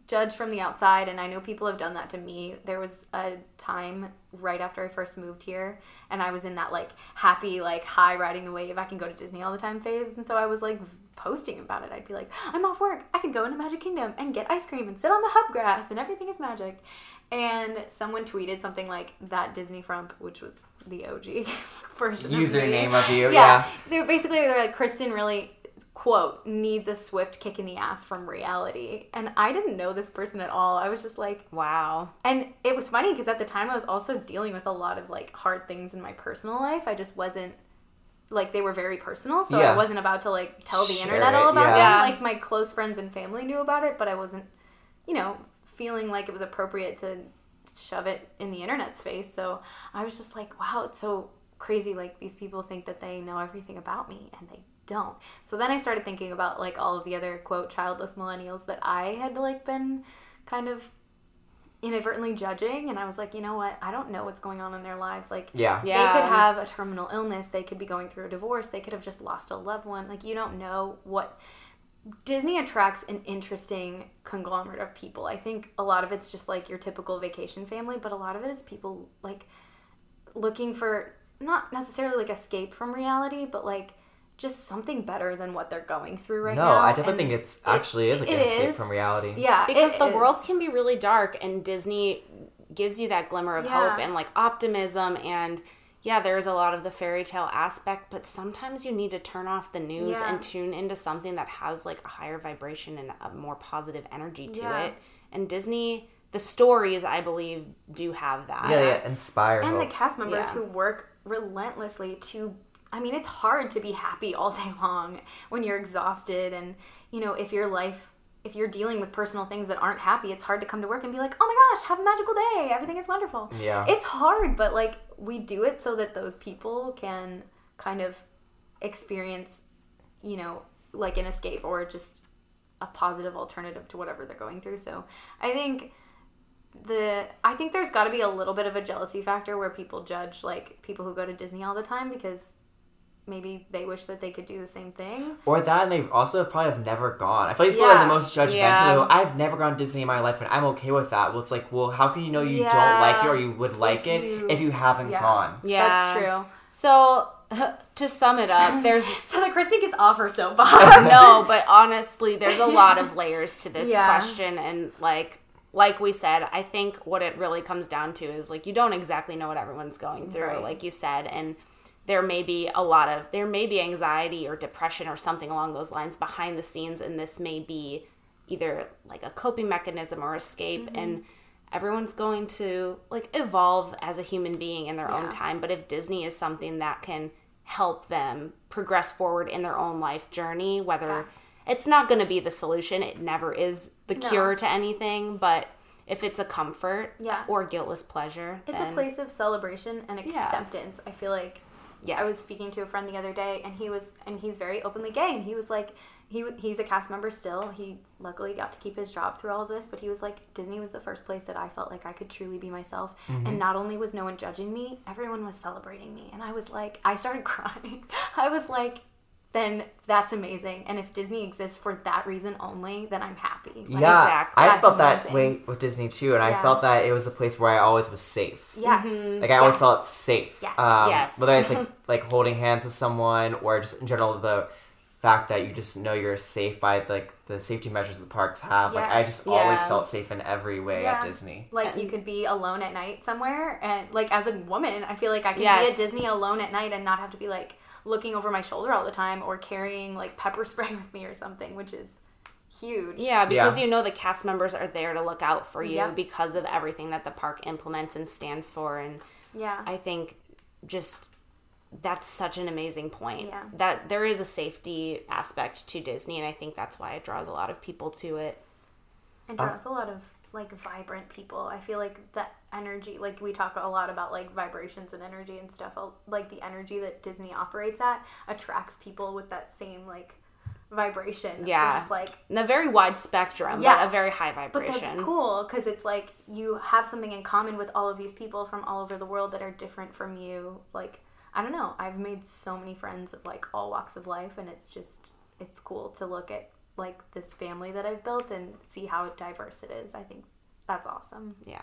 [SPEAKER 4] judge from the outside and i know people have done that to me there was a time right after i first moved here and i was in that like happy like high riding the wave i can go to disney all the time phase and so i was like posting about it i'd be like i'm off work i can go into magic kingdom and get ice cream and sit on the hub grass and everything is magic and someone tweeted something like that disney frump which was the og version of me.
[SPEAKER 2] Username of you,
[SPEAKER 4] yeah,
[SPEAKER 2] yeah.
[SPEAKER 4] they're basically they're like kristen really quote needs a swift kick in the ass from reality and i didn't know this person at all i was just like
[SPEAKER 3] Wow.
[SPEAKER 4] and it was funny because at the time i was also dealing with a lot of like hard things in my personal life i just wasn't like they were very personal so
[SPEAKER 2] Yeah.
[SPEAKER 4] i wasn't about to like tell the
[SPEAKER 2] Share
[SPEAKER 4] internet
[SPEAKER 2] it,
[SPEAKER 4] all about
[SPEAKER 2] yeah.
[SPEAKER 4] them like my close friends and family knew about it but i wasn't you know feeling like it was appropriate to shove it in the internet's face so i was just like wow it's so crazy. Like these people think that they know everything about me and they don't. So then i started thinking about like all of the other quote childless millennials that i had like been kind of inadvertently judging. And i was like you know what? I don't know what's going on in their lives. Like
[SPEAKER 2] Yeah.
[SPEAKER 3] Yeah.
[SPEAKER 4] they could have a terminal illness. They could be going through a divorce. They could have just lost a loved one. Like you don't know what disney attracts an interesting conglomerate of people i think a lot of it's just like your typical vacation family but a lot of it is people like looking for not necessarily like escape from reality but like just something better than what they're going through right
[SPEAKER 2] No,
[SPEAKER 4] now No,
[SPEAKER 2] I definitely
[SPEAKER 4] And
[SPEAKER 2] think it's actually is like an escape
[SPEAKER 4] is.
[SPEAKER 2] from reality.
[SPEAKER 4] yeah
[SPEAKER 3] because
[SPEAKER 4] it
[SPEAKER 3] the world can be really dark and disney gives you that glimmer of
[SPEAKER 4] Yeah.
[SPEAKER 3] hope and like optimism and yeah there's a lot of the fairy tale aspect but sometimes you need to turn off the news
[SPEAKER 4] Yeah.
[SPEAKER 3] and tune into something that has like a higher vibration and a more positive energy to
[SPEAKER 4] Yeah.
[SPEAKER 3] it and disney the stories i believe do have that
[SPEAKER 2] Yeah, yeah, inspire
[SPEAKER 4] and the cast members
[SPEAKER 3] Yeah.
[SPEAKER 4] who work relentlessly to i mean it's hard to be happy all day long when you're exhausted and you know if your life if you're dealing with personal things that aren't happy it's hard to come to work and be like oh my gosh have a magical day. Everything is wonderful.
[SPEAKER 2] Yeah.
[SPEAKER 4] it's hard but like we do it so that those people can kind of experience you know like an escape or just a positive alternative to whatever they're going through. So i think the I think there's got to be a little bit of a jealousy factor where people judge like people who go to Disney all the time because maybe they wish that they could do the same thing.
[SPEAKER 2] Or that, and they also probably have never gone. I feel like people are the most judgmental.
[SPEAKER 3] Yeah.
[SPEAKER 2] I've never gone to Disney in my life, and I'm okay with that. Well, it's like, well, how can you know you don't like it or you would like it
[SPEAKER 4] you-
[SPEAKER 2] if you haven't
[SPEAKER 4] yeah.
[SPEAKER 2] gone?
[SPEAKER 3] yeah
[SPEAKER 4] That's true.
[SPEAKER 3] so to sum it up there's
[SPEAKER 4] So the Christy gets off her soapbox.
[SPEAKER 3] no, but honestly, there's a lot of layers to this
[SPEAKER 4] Yeah.
[SPEAKER 3] question, and like like we said, I think what it really comes down to is like you don't exactly know what everyone's going through,
[SPEAKER 4] Right.
[SPEAKER 3] like you said, and there may be a lot of there may be anxiety or depression or something along those lines behind the scenes, and this may be either like a coping mechanism or escape,
[SPEAKER 4] Mm-hmm.
[SPEAKER 3] and everyone's going to like evolve as a human being in their
[SPEAKER 4] Yeah.
[SPEAKER 3] own time. But if Disney is something that can help them progress forward in their own life journey, whether it's not going to be the solution, it never is the
[SPEAKER 4] No.
[SPEAKER 3] cure to anything, but if it's a comfort
[SPEAKER 4] Yeah.
[SPEAKER 3] or guiltless pleasure,
[SPEAKER 4] It's
[SPEAKER 3] then
[SPEAKER 4] a place of celebration and
[SPEAKER 3] Yeah.
[SPEAKER 4] acceptance. I feel like
[SPEAKER 3] Yes.
[SPEAKER 4] I was speaking to a friend the other day, and he was, and he's very openly gay, and he was like, he he's a cast member still. He luckily got to keep his job through all of this, but he was like, Disney was the first place that I felt like I could truly be myself, and mm-hmm. not only was no one judging me, everyone was celebrating me, and I was like, I started crying. I was like. Then that's amazing, and if Disney exists for that reason only, then I'm happy. Like,
[SPEAKER 2] yeah,
[SPEAKER 3] exactly.
[SPEAKER 2] I
[SPEAKER 4] That's
[SPEAKER 2] felt that way with Disney too, and I felt that it was a place where I always was safe.
[SPEAKER 4] Yes.
[SPEAKER 2] Like I always felt safe.
[SPEAKER 4] Yes.
[SPEAKER 2] Um,
[SPEAKER 3] Yes.
[SPEAKER 2] Whether it's like like holding hands with someone or just in general the fact that you just know you're safe by like the safety measures the parks have. Like I
[SPEAKER 4] Yes.
[SPEAKER 2] just always felt safe in every way at Disney.
[SPEAKER 4] Like you could be alone at night somewhere, and like as a woman, I feel like I could
[SPEAKER 3] Yes.
[SPEAKER 4] be at Disney alone at night and not have to be like looking over my shoulder all the time or carrying like pepper spray with me or something, which is huge.
[SPEAKER 3] Yeah, because
[SPEAKER 2] Yeah.
[SPEAKER 3] you know the cast members are there to look out for you
[SPEAKER 4] Yeah.
[SPEAKER 3] because of everything that the park implements and stands for. And
[SPEAKER 4] yeah,
[SPEAKER 3] I think just that's such an amazing point.
[SPEAKER 4] Yeah.
[SPEAKER 3] That there is a safety aspect to Disney, and I think that's why it draws a lot of people to it.
[SPEAKER 4] it draws uh, a lot of like vibrant people. I feel like that energy, like we talk a lot about like vibrations and energy and stuff. uh, Like the energy that Disney operates at attracts people with that same like vibration.
[SPEAKER 3] Yeah.
[SPEAKER 4] just like
[SPEAKER 3] And a very wide spectrum,
[SPEAKER 4] Yeah.
[SPEAKER 3] a very high vibration.
[SPEAKER 4] But that's cool because it's like you have something in common with all of these people from all over the world that are different from you. Like, I don't know. I've made so many friends of like all walks of life, and it's just, it's cool to look at like this family that I've built and see how diverse it is. I think that's awesome.
[SPEAKER 3] Yeah.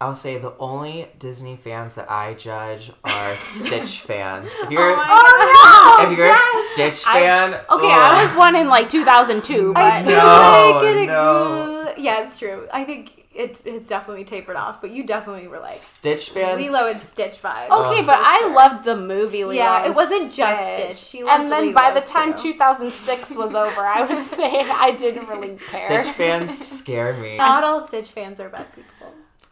[SPEAKER 2] I'll say the only Disney fans that I judge are Stitch fans. If oh you're
[SPEAKER 3] Oh,
[SPEAKER 2] if you're a Stitch fan,
[SPEAKER 3] Okay,
[SPEAKER 2] ugh.
[SPEAKER 3] I oh. was one in like 2002, but
[SPEAKER 4] I
[SPEAKER 2] No,
[SPEAKER 4] like it,
[SPEAKER 2] no.
[SPEAKER 4] yeah, it's true. I think it has definitely tapered off, but you definitely were like
[SPEAKER 2] Stitch fans.
[SPEAKER 4] Lilo and Stitch vibes.
[SPEAKER 3] Okay,
[SPEAKER 2] Um,
[SPEAKER 3] but I
[SPEAKER 4] sure.
[SPEAKER 3] loved the movie. Lilo
[SPEAKER 4] Yeah, it wasn't just Stitch. She loved it.
[SPEAKER 3] and then by
[SPEAKER 4] Lilo,
[SPEAKER 3] the time
[SPEAKER 4] too.
[SPEAKER 3] 2006 was over, I would say I didn't really care.
[SPEAKER 2] Stitch fans scare me.
[SPEAKER 4] Not all Stitch fans are bad people.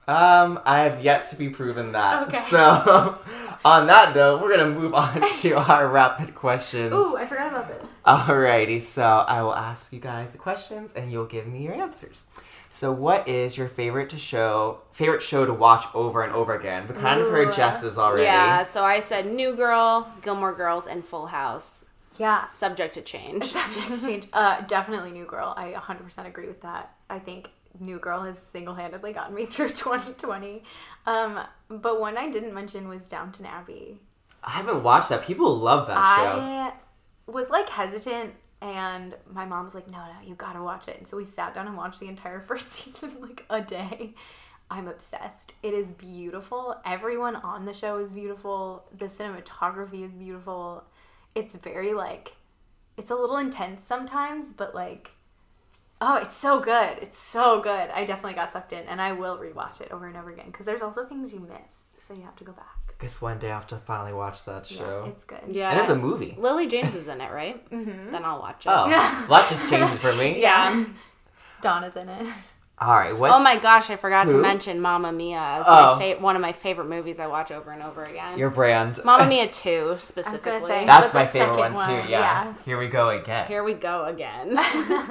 [SPEAKER 2] Um, I have yet to be proven that.
[SPEAKER 4] Okay.
[SPEAKER 2] So, on that note, we're gonna move on to our rapid questions.
[SPEAKER 4] Ooh, I forgot about this.
[SPEAKER 2] Alrighty, so I will ask you guys the questions, and you'll give me your answers. So, what is your favorite to show, favorite show to watch over and over again? We kind of heard
[SPEAKER 4] Ooh.
[SPEAKER 2] Jess's already.
[SPEAKER 3] Yeah, so I said New Girl, Gilmore Girls, and Full House.
[SPEAKER 4] Yeah.
[SPEAKER 3] Subject to change.
[SPEAKER 4] Subject to change. Uh, definitely New Girl. I 100% agree with that. I think New Girl has single handedly gotten me through 2020. Um, but one I didn't mention was Downton Abbey.
[SPEAKER 2] I haven't watched that. People love that show.
[SPEAKER 4] I was like hesitant, and my mom was like, "No, no, you gotta watch it." And so we sat down and watched the entire first season like a day. I'm obsessed. It is beautiful. Everyone on the show is beautiful. The cinematography is beautiful. It's very like, it's a little intense sometimes, but like, oh, it's so good. It's so good. I definitely got sucked in, and I will rewatch it over and over again because there's also things you miss, so you have to go back.
[SPEAKER 2] Guess one day I have to finally watch that show.
[SPEAKER 4] Yeah, it's good.
[SPEAKER 3] Yeah.
[SPEAKER 2] and there's a movie.
[SPEAKER 3] Lily James is in it, right? Mm-hmm. Then I'll watch it.
[SPEAKER 2] Oh, well, that just changed for me.
[SPEAKER 3] Yeah.
[SPEAKER 4] Donna's in it.
[SPEAKER 2] All right. What's,
[SPEAKER 3] Oh my gosh, I forgot to mention Mamma Mia as
[SPEAKER 2] Oh.
[SPEAKER 3] fa- one of my favorite movies I watch over and over again.
[SPEAKER 2] Your brand.
[SPEAKER 3] Mamma Mia 2 specifically.
[SPEAKER 4] say-
[SPEAKER 2] That's my
[SPEAKER 4] the
[SPEAKER 2] favorite one,
[SPEAKER 4] second
[SPEAKER 2] too. Yeah.
[SPEAKER 4] yeah.
[SPEAKER 2] Here we go again.
[SPEAKER 3] Here we go again.
[SPEAKER 2] All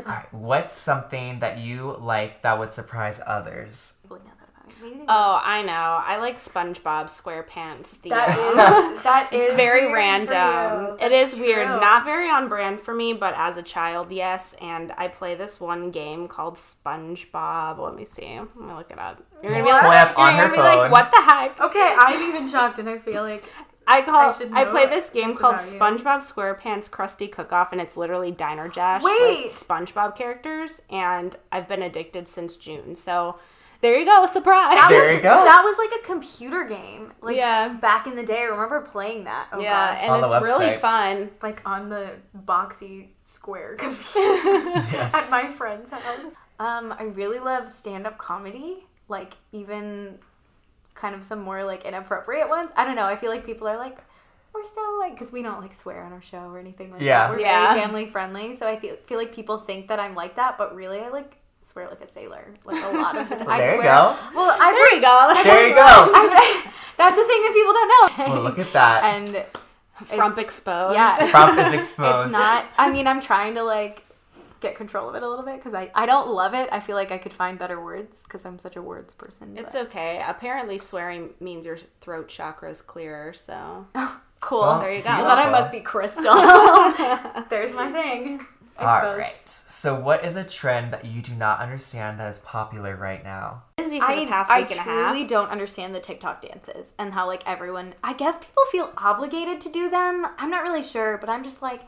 [SPEAKER 2] right. What's something that you like that would surprise others?
[SPEAKER 4] People know that about me. Maybe they
[SPEAKER 3] oh, I know. I like SpongeBob SquarePants. The
[SPEAKER 4] That um, is that is
[SPEAKER 3] very
[SPEAKER 4] weird for
[SPEAKER 3] random.
[SPEAKER 4] you.
[SPEAKER 3] It
[SPEAKER 4] That's
[SPEAKER 3] weird. Not very on brand for me, but as a child, yes. And I play this one game called SpongeBob. Let me see. Let me look it up. You're gonna be like,
[SPEAKER 2] it on
[SPEAKER 3] you're
[SPEAKER 2] her
[SPEAKER 3] gonna be like, what the heck?
[SPEAKER 4] Okay, I'm even shocked, and I feel like
[SPEAKER 3] I call
[SPEAKER 4] I
[SPEAKER 3] I, play this game called. SpongeBob SquarePants Krusty Cook Off, and it's literally Diner Dash
[SPEAKER 4] Wait!
[SPEAKER 3] with SpongeBob characters, and I've been addicted since June. So there you go, surprise.
[SPEAKER 4] that
[SPEAKER 2] There
[SPEAKER 4] was
[SPEAKER 2] you go.
[SPEAKER 4] that was like a computer game. Like
[SPEAKER 3] Yeah.
[SPEAKER 4] back in the day, I remember playing that. Oh
[SPEAKER 3] yeah,
[SPEAKER 4] gosh.
[SPEAKER 3] and
[SPEAKER 2] On
[SPEAKER 3] it's really fun.
[SPEAKER 4] like on the boxy square computer
[SPEAKER 2] Yes.
[SPEAKER 4] at my friend's house. Um, I really love stand up comedy. Like even kind of some more like inappropriate ones. I don't know. I feel like people are like. We're so like, because we don't like swear on our show or anything like
[SPEAKER 2] Yeah.
[SPEAKER 4] that. We're
[SPEAKER 3] Yeah.
[SPEAKER 4] very family friendly, so I feel, feel like people think that I'm like that, but really I like swear like a sailor. Like a lot of the time. I
[SPEAKER 2] there you
[SPEAKER 4] swear.
[SPEAKER 2] go.
[SPEAKER 4] Well, I
[SPEAKER 3] There you go.
[SPEAKER 2] There you go.
[SPEAKER 4] I, that's the thing that people don't know.
[SPEAKER 2] Well, look at that.
[SPEAKER 4] and
[SPEAKER 3] Frump
[SPEAKER 4] it's-
[SPEAKER 3] exposed.
[SPEAKER 4] Yeah,
[SPEAKER 2] Frump is exposed.
[SPEAKER 4] it's not. I mean, I'm trying to like get control of it a little bit because I I don't love it. I feel like I could find better words because I'm such a words person.
[SPEAKER 3] It's
[SPEAKER 4] but-
[SPEAKER 3] okay. Apparently, swearing means your throat chakra is clearer. So
[SPEAKER 4] Cool.
[SPEAKER 2] Well,
[SPEAKER 3] There you go.
[SPEAKER 4] Well, then I must be Crystal. There's my thing. Exposed.
[SPEAKER 2] All right. So, what is a trend that you do not understand that is popular right now?
[SPEAKER 3] Busy for
[SPEAKER 4] I,
[SPEAKER 3] the past
[SPEAKER 4] I
[SPEAKER 3] week and a half.
[SPEAKER 4] truly don't understand the TikTok dances and how like everyone. I guess people feel obligated to do them. I'm not really sure, but I'm just like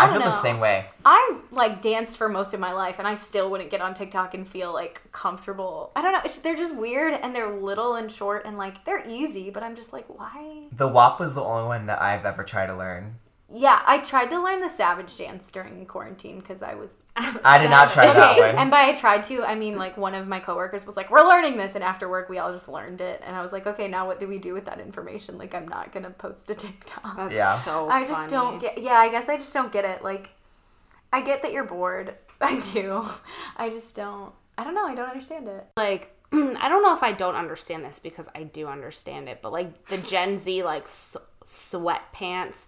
[SPEAKER 2] I,
[SPEAKER 4] I
[SPEAKER 2] feel
[SPEAKER 4] don't
[SPEAKER 2] the same way.
[SPEAKER 4] I like danced for most of my life, and I still wouldn't get on TikTok and feel like comfortable. I don't know. It's, they're just weird, and they're little and short, and like they're easy. But I'm just like, why?
[SPEAKER 2] The WAP was the only one that I've ever tried to learn.
[SPEAKER 4] Yeah, I tried to learn the Savage dance during quarantine because I was.
[SPEAKER 2] I did not try that
[SPEAKER 4] Okay,
[SPEAKER 2] one.
[SPEAKER 4] and by I tried to, I mean like one of my coworkers was like, "We're learning this," and after work we all just learned it, and I was like, "Okay, now what do we do with that information? Like, I'm not gonna post a TikTok."
[SPEAKER 3] That's
[SPEAKER 2] Yeah.
[SPEAKER 3] so
[SPEAKER 4] I just
[SPEAKER 3] funny.
[SPEAKER 4] don't get. Yeah, I guess I just don't get it. Like, I get that you're bored. I do. I just don't. I don't know. I don't understand it.
[SPEAKER 3] like I don't know if I don't understand this because I do understand it, but like the Gen Z like s- sweatpants,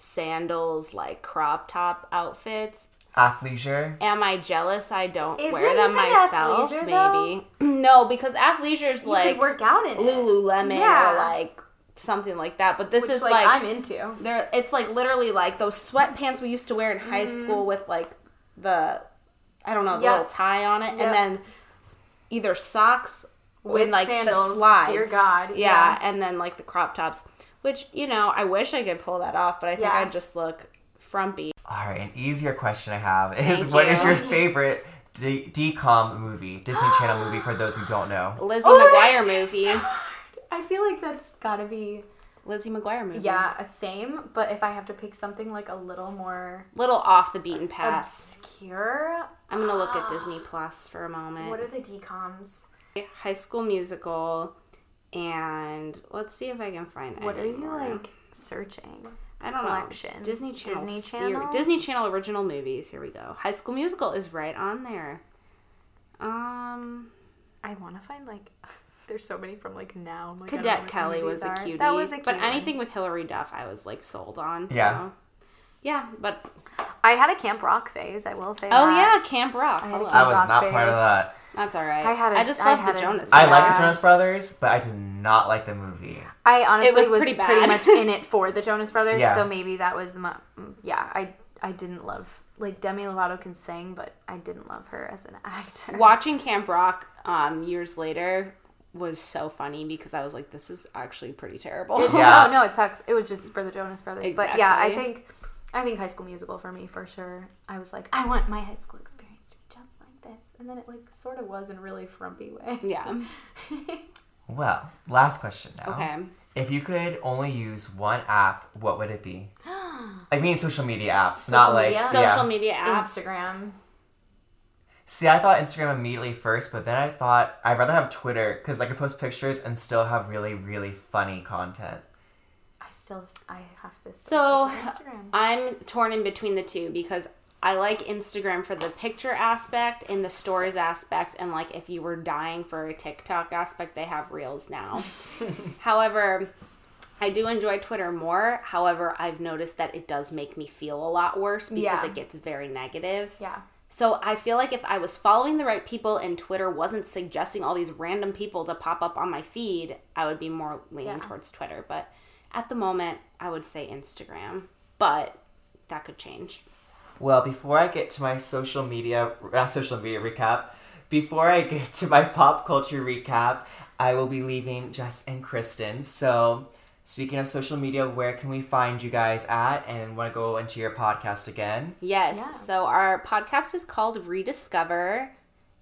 [SPEAKER 3] sandals, like crop top outfits.
[SPEAKER 2] Athleisure.
[SPEAKER 3] Am I jealous? I don't
[SPEAKER 4] Is
[SPEAKER 3] wear
[SPEAKER 4] it
[SPEAKER 3] them myself.
[SPEAKER 4] athleisure,
[SPEAKER 3] Maybe no, because athleisure's
[SPEAKER 4] You
[SPEAKER 3] like
[SPEAKER 4] could work out in it.
[SPEAKER 3] Lululemon
[SPEAKER 4] Yeah.
[SPEAKER 3] or like something like that. But this
[SPEAKER 4] which
[SPEAKER 3] is
[SPEAKER 4] like,
[SPEAKER 3] like,
[SPEAKER 4] I'm into.
[SPEAKER 3] they're it's like literally like those sweatpants we used to wear in high
[SPEAKER 4] Mm-hmm.
[SPEAKER 3] school with like the I don't know the
[SPEAKER 4] Yep.
[SPEAKER 3] little tie on it,
[SPEAKER 4] Yep.
[SPEAKER 3] and then either socks
[SPEAKER 4] With
[SPEAKER 3] with like
[SPEAKER 4] sandals,
[SPEAKER 3] the slides.
[SPEAKER 4] dear God,
[SPEAKER 3] yeah,
[SPEAKER 4] yeah.
[SPEAKER 3] and then like the crop tops, which you know I wish I could pull that off, but I think
[SPEAKER 4] Yeah.
[SPEAKER 3] I'd just look frumpy.
[SPEAKER 2] All right, an easier question I have is
[SPEAKER 3] Thank
[SPEAKER 2] what is
[SPEAKER 3] you.
[SPEAKER 2] your favorite D- DCOM movie, Disney Channel movie for those who don't know?
[SPEAKER 3] Lizzie
[SPEAKER 4] Oh,
[SPEAKER 3] McGuire
[SPEAKER 4] that's
[SPEAKER 3] movie.
[SPEAKER 4] I feel like that's gotta be
[SPEAKER 3] Lizzie McGuire movie.
[SPEAKER 4] yeah, uh, same. But if I have to pick something like a little more
[SPEAKER 3] little off the beaten path.
[SPEAKER 4] obscure,
[SPEAKER 3] I'm gonna look at uh, Disney Plus for a moment.
[SPEAKER 4] what are the DComs?
[SPEAKER 3] High School Musical, and let's see if I can find. it.
[SPEAKER 4] What are you
[SPEAKER 3] more.
[SPEAKER 4] like searching?
[SPEAKER 3] I don't
[SPEAKER 4] collections?
[SPEAKER 3] know. Disney Channel.
[SPEAKER 4] Disney
[SPEAKER 3] ser-
[SPEAKER 4] Channel?
[SPEAKER 3] Disney Channel original movies. Here we go. High School Musical is right on there. Um,
[SPEAKER 4] I want to find like. There's so many from like now. Like, I don't know
[SPEAKER 3] Cadet Kelly
[SPEAKER 4] one
[SPEAKER 3] was a cutie.
[SPEAKER 4] That was a cute
[SPEAKER 3] But
[SPEAKER 4] one.
[SPEAKER 3] anything with Hilary Duff, I was like sold on. So.
[SPEAKER 2] Yeah.
[SPEAKER 3] Yeah, but
[SPEAKER 4] I had a Camp Rock phase. I will say.
[SPEAKER 3] oh
[SPEAKER 4] that.
[SPEAKER 3] yeah, Camp Rock.
[SPEAKER 4] had a Camp
[SPEAKER 2] I was
[SPEAKER 4] Rock
[SPEAKER 2] not part of that.
[SPEAKER 3] That's all right.
[SPEAKER 4] I had a-
[SPEAKER 3] I just
[SPEAKER 4] I
[SPEAKER 3] love the
[SPEAKER 4] a-
[SPEAKER 3] Jonas.
[SPEAKER 2] I
[SPEAKER 3] Brothers.
[SPEAKER 2] like the Jonas Brothers, but I did not like the movie.
[SPEAKER 4] I honestly
[SPEAKER 3] was
[SPEAKER 4] was,
[SPEAKER 3] pretty
[SPEAKER 4] pretty, much in it for the Jonas Brothers,
[SPEAKER 2] Yeah.
[SPEAKER 4] so maybe that was the mo- yeah. I I didn't love like Demi Lovato can sing, but I didn't love her as an actor.
[SPEAKER 3] Watching Camp Rock um, years later was so funny because I was like, this is actually pretty terrible.
[SPEAKER 2] Yeah.
[SPEAKER 4] Oh no, it sucks. It was just for the Jonas Brothers, but yeah, I think I think High School Musical for me for sure. I was like, I want my high school experience to be just like this, and then it like sort of was in a really frumpy way.
[SPEAKER 3] yeah.
[SPEAKER 2] Well, last question now.
[SPEAKER 3] Okay.
[SPEAKER 2] If you could only use one app, what would it be? I mean social media apps, not like
[SPEAKER 4] media?
[SPEAKER 2] yeah.
[SPEAKER 3] Social media apps.
[SPEAKER 4] Instagram.
[SPEAKER 2] See, I thought Instagram immediately first, but then I thought I'd rather have Twitter because I could post pictures and still have really, really funny content.
[SPEAKER 4] I still I have to.
[SPEAKER 3] So
[SPEAKER 4] Still stick with Instagram.
[SPEAKER 3] I'm torn in between the two because I like Instagram for the picture aspect and the stories aspect, and like if you were dying for a TikTok aspect, they have reels now. However, I do enjoy Twitter more. However, I've noticed that it does make me feel a lot worse because
[SPEAKER 4] Yeah.
[SPEAKER 3] it gets very negative.
[SPEAKER 4] yeah.
[SPEAKER 3] So I feel like if I was following the right people and Twitter wasn't suggesting all these random people to pop up on my feed, I would be more leaning
[SPEAKER 4] Yeah.
[SPEAKER 3] towards Twitter. But at the moment, I would say Instagram. But that could change.
[SPEAKER 2] Well, before I get to my social media, not social media recap, before I get to my pop culture recap, I will be leaving Jess and Kristen. So, speaking of social media, where can we find you guys at? And want to go into your podcast again?
[SPEAKER 3] Yes.
[SPEAKER 4] Yeah.
[SPEAKER 3] So our podcast is called Rediscover.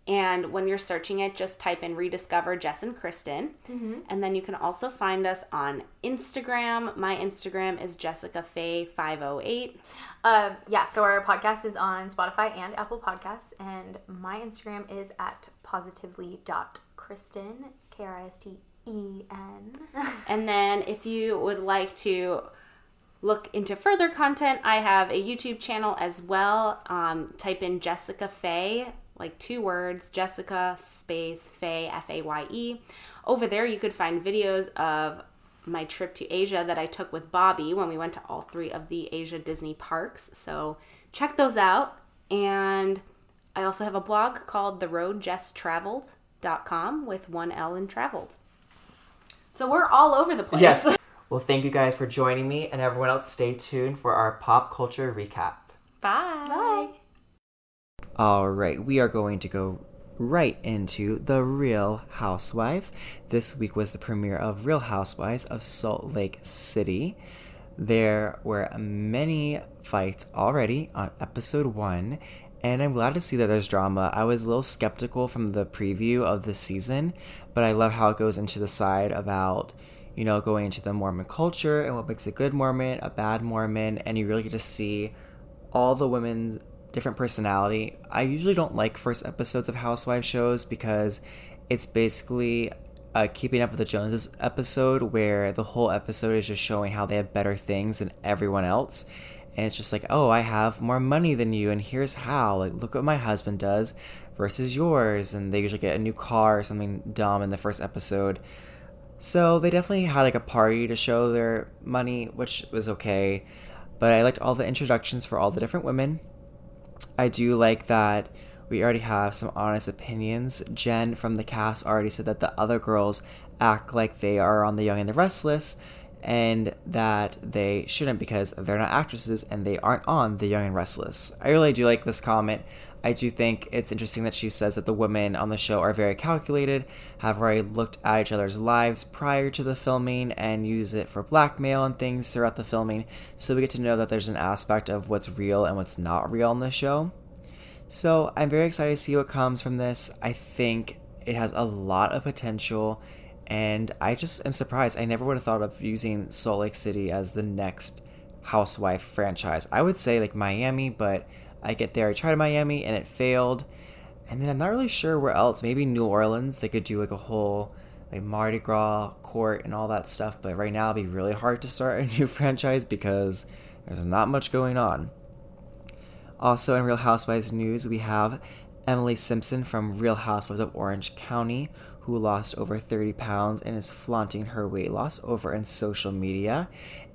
[SPEAKER 3] And when you're searching it, just type in Rediscover Jess and Kristen. And then you can also find us on Instagram. My Instagram is Jessica Faye 508.
[SPEAKER 4] Uh, yeah, so our podcast is on Spotify and Apple Podcasts, and my Instagram is at positively.kristen, K R I S T E N.
[SPEAKER 3] And then if you would like to look into further content, I have a YouTube channel as well. Um, type in Jessica Faye, like two words, Jessica space Faye, F A Y E. Over there, you could find videos of my trip to Asia that I took with Bobby when we went to all three of the Asia Disney parks. So check those out. And I also have a blog called theroadjesstraveled.com with one L in traveled. So we're all over the place.
[SPEAKER 2] Yes. Well, thank you guys for joining me, and everyone else, stay tuned for our pop culture recap.
[SPEAKER 3] Bye. Bye.
[SPEAKER 2] All right, we are going to go right into The Real Housewives. This week was the premiere of Real Housewives of Salt Lake City. There were many fights already on episode one, and I'm glad to see that there's drama. I was a little skeptical from the preview of the season, but I love how it goes into the side about, you know, going into the Mormon culture and what makes a good Mormon, a bad Mormon, and you really get to see all the women's different personality. I usually don't like first episodes of Housewives shows because it's basically a Keeping Up with the Joneses episode where the whole episode is just showing how they have better things than everyone else. And it's just like, oh, I have more money than you, and here's how. Like, look what my husband does versus yours. And they usually get a new car or something dumb in the first episode. So they definitely had like a party to show their money, which was okay. But I liked all the introductions for all the different women. I do like that we already have some honest opinions. Jen from the cast already said that the other girls act like they are on The Young and the Restless and that they shouldn't because they're not actresses and they aren't on The Young and Restless. I really do like this comment. I do think it's interesting that she says that the women on the show are very calculated, have already looked at each other's lives prior to the filming, and use it for blackmail and things throughout the filming. So we get to know that there's an aspect of what's real and what's not real in the show. So I'm very excited to see what comes from this. I think it has a lot of potential, and I just am surprised. I never would have thought of using Salt Lake City as the next housewife franchise. I would say like Miami, but I get there, I tried Miami and it failed. And then I'm not really sure where else. Maybe New Orleans. They could do like a whole like Mardi Gras court and all that stuff. But right now it'd be really hard to start a new franchise because there's not much going on. Also in Real Housewives news, we have Emily Simpson from Real Housewives of Orange County, who lost over 30 pounds and is flaunting her weight loss over in social media.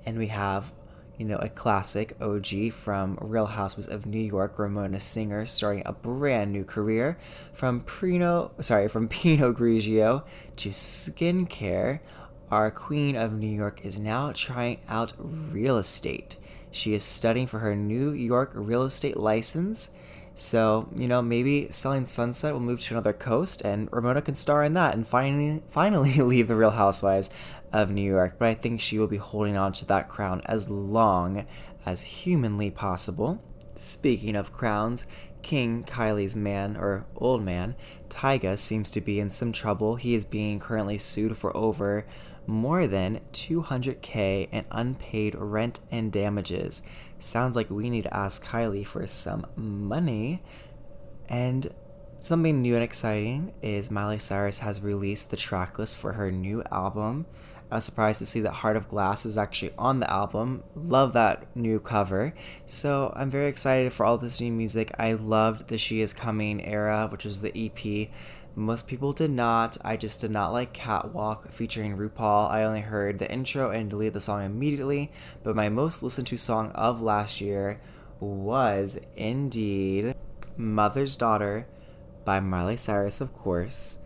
[SPEAKER 2] And we have you know, a classic OG from Real Housewives of New York, Ramona Singer, starting a brand new career from Pinot, sorry, from Pinot Grigio to skincare. Our queen of New York is now trying out real estate. She is studying for her New York real estate license. So, you know, maybe Selling Sunset will move to another coast and Ramona can star in that and finally finally leave the Real Housewives of New York, but I think she will be holding on to that crown as long as humanly possible. Speaking of crowns, King Kylie's man, or old man, Tyga, seems to be in some trouble. He is being currently sued for over more than 200k in unpaid rent and damages. Sounds like we need to ask Kylie for some money. And something new and exciting is Miley Cyrus has released the track list for her new album. I was surprised to see that Heart of Glass is actually on the album. Love that new cover. So I'm very excited for all this new music. I loved the She Is Coming era, which was the EP. Most people did not. I just did not like Catwalk featuring RuPaul. I only heard the intro and deleted the song immediately. But my most listened to song of last year was indeed Mother's Daughter by Miley Cyrus, of course.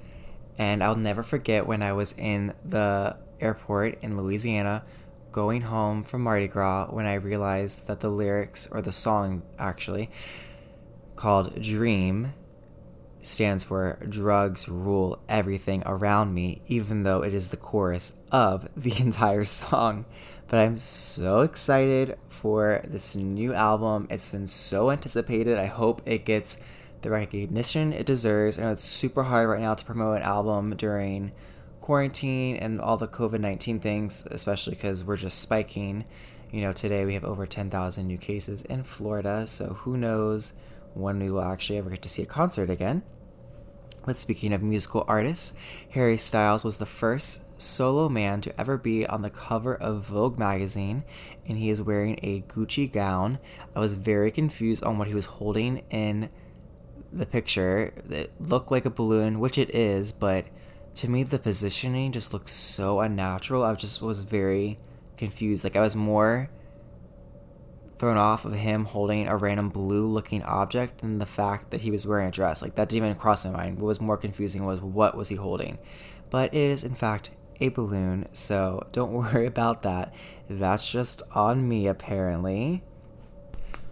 [SPEAKER 2] And I'll never forget when I was in the airport in Louisiana going home from Mardi Gras when I realized that the lyrics, or the song actually, called Dream, stands for drugs rule everything around me, even though it is the chorus of the entire song. But I'm so excited for this new album. It's been so anticipated. I hope it gets the recognition it deserves. I know it's super hard right now to promote an album during quarantine and all the COVID 19 things, especially because we're just spiking. You know, today we have over 10,000 new cases in Florida, so who knows when we will actually ever get to see a concert again. But speaking of musical artists, Harry Styles was the first solo man to ever be on the cover of Vogue magazine, and he is wearing a Gucci gown. I was very confused on what he was holding in the picture. It looked like a balloon, which it is, but to me the positioning just looks so unnatural. I just was very confused. Like I was more thrown off of him holding a random blue looking object than the fact that he was wearing a dress. Like that didn't even cross my mind. What was more confusing was what was he holding. But it is in fact a balloon, so don't worry about that. That's just on me, apparently.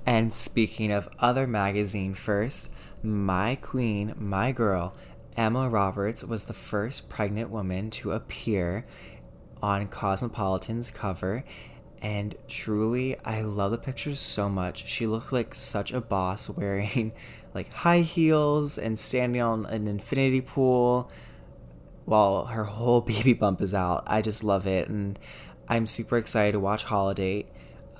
[SPEAKER 2] And speaking of other magazine first, my queen, my girl, Emma Roberts was the first pregnant woman to appear on Cosmopolitan's cover. And truly, I love the pictures so much. She looks like such a boss wearing like high heels and standing on an infinity pool while her whole baby bump is out. I just love it. And I'm super excited to watch Holidate.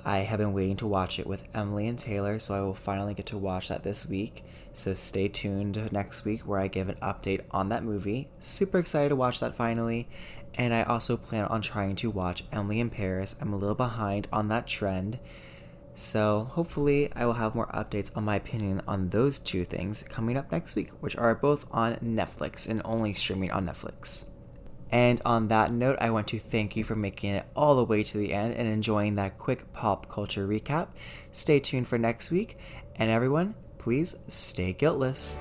[SPEAKER 2] I have been waiting to watch it with Emily and Taylor, so I will finally get to watch that this week. So stay tuned next week where I give an update on that movie. Super excited to watch that finally. And I also plan on trying to watch Emily in Paris. I'm a little behind on that trend. So hopefully I will have more updates on my opinion on those two things coming up next week, which are both on Netflix and only streaming on Netflix. And on that note, I want to thank you for making it all the way to the end and enjoying that quick pop culture recap. Stay tuned for next week, and everyone, please stay guiltless.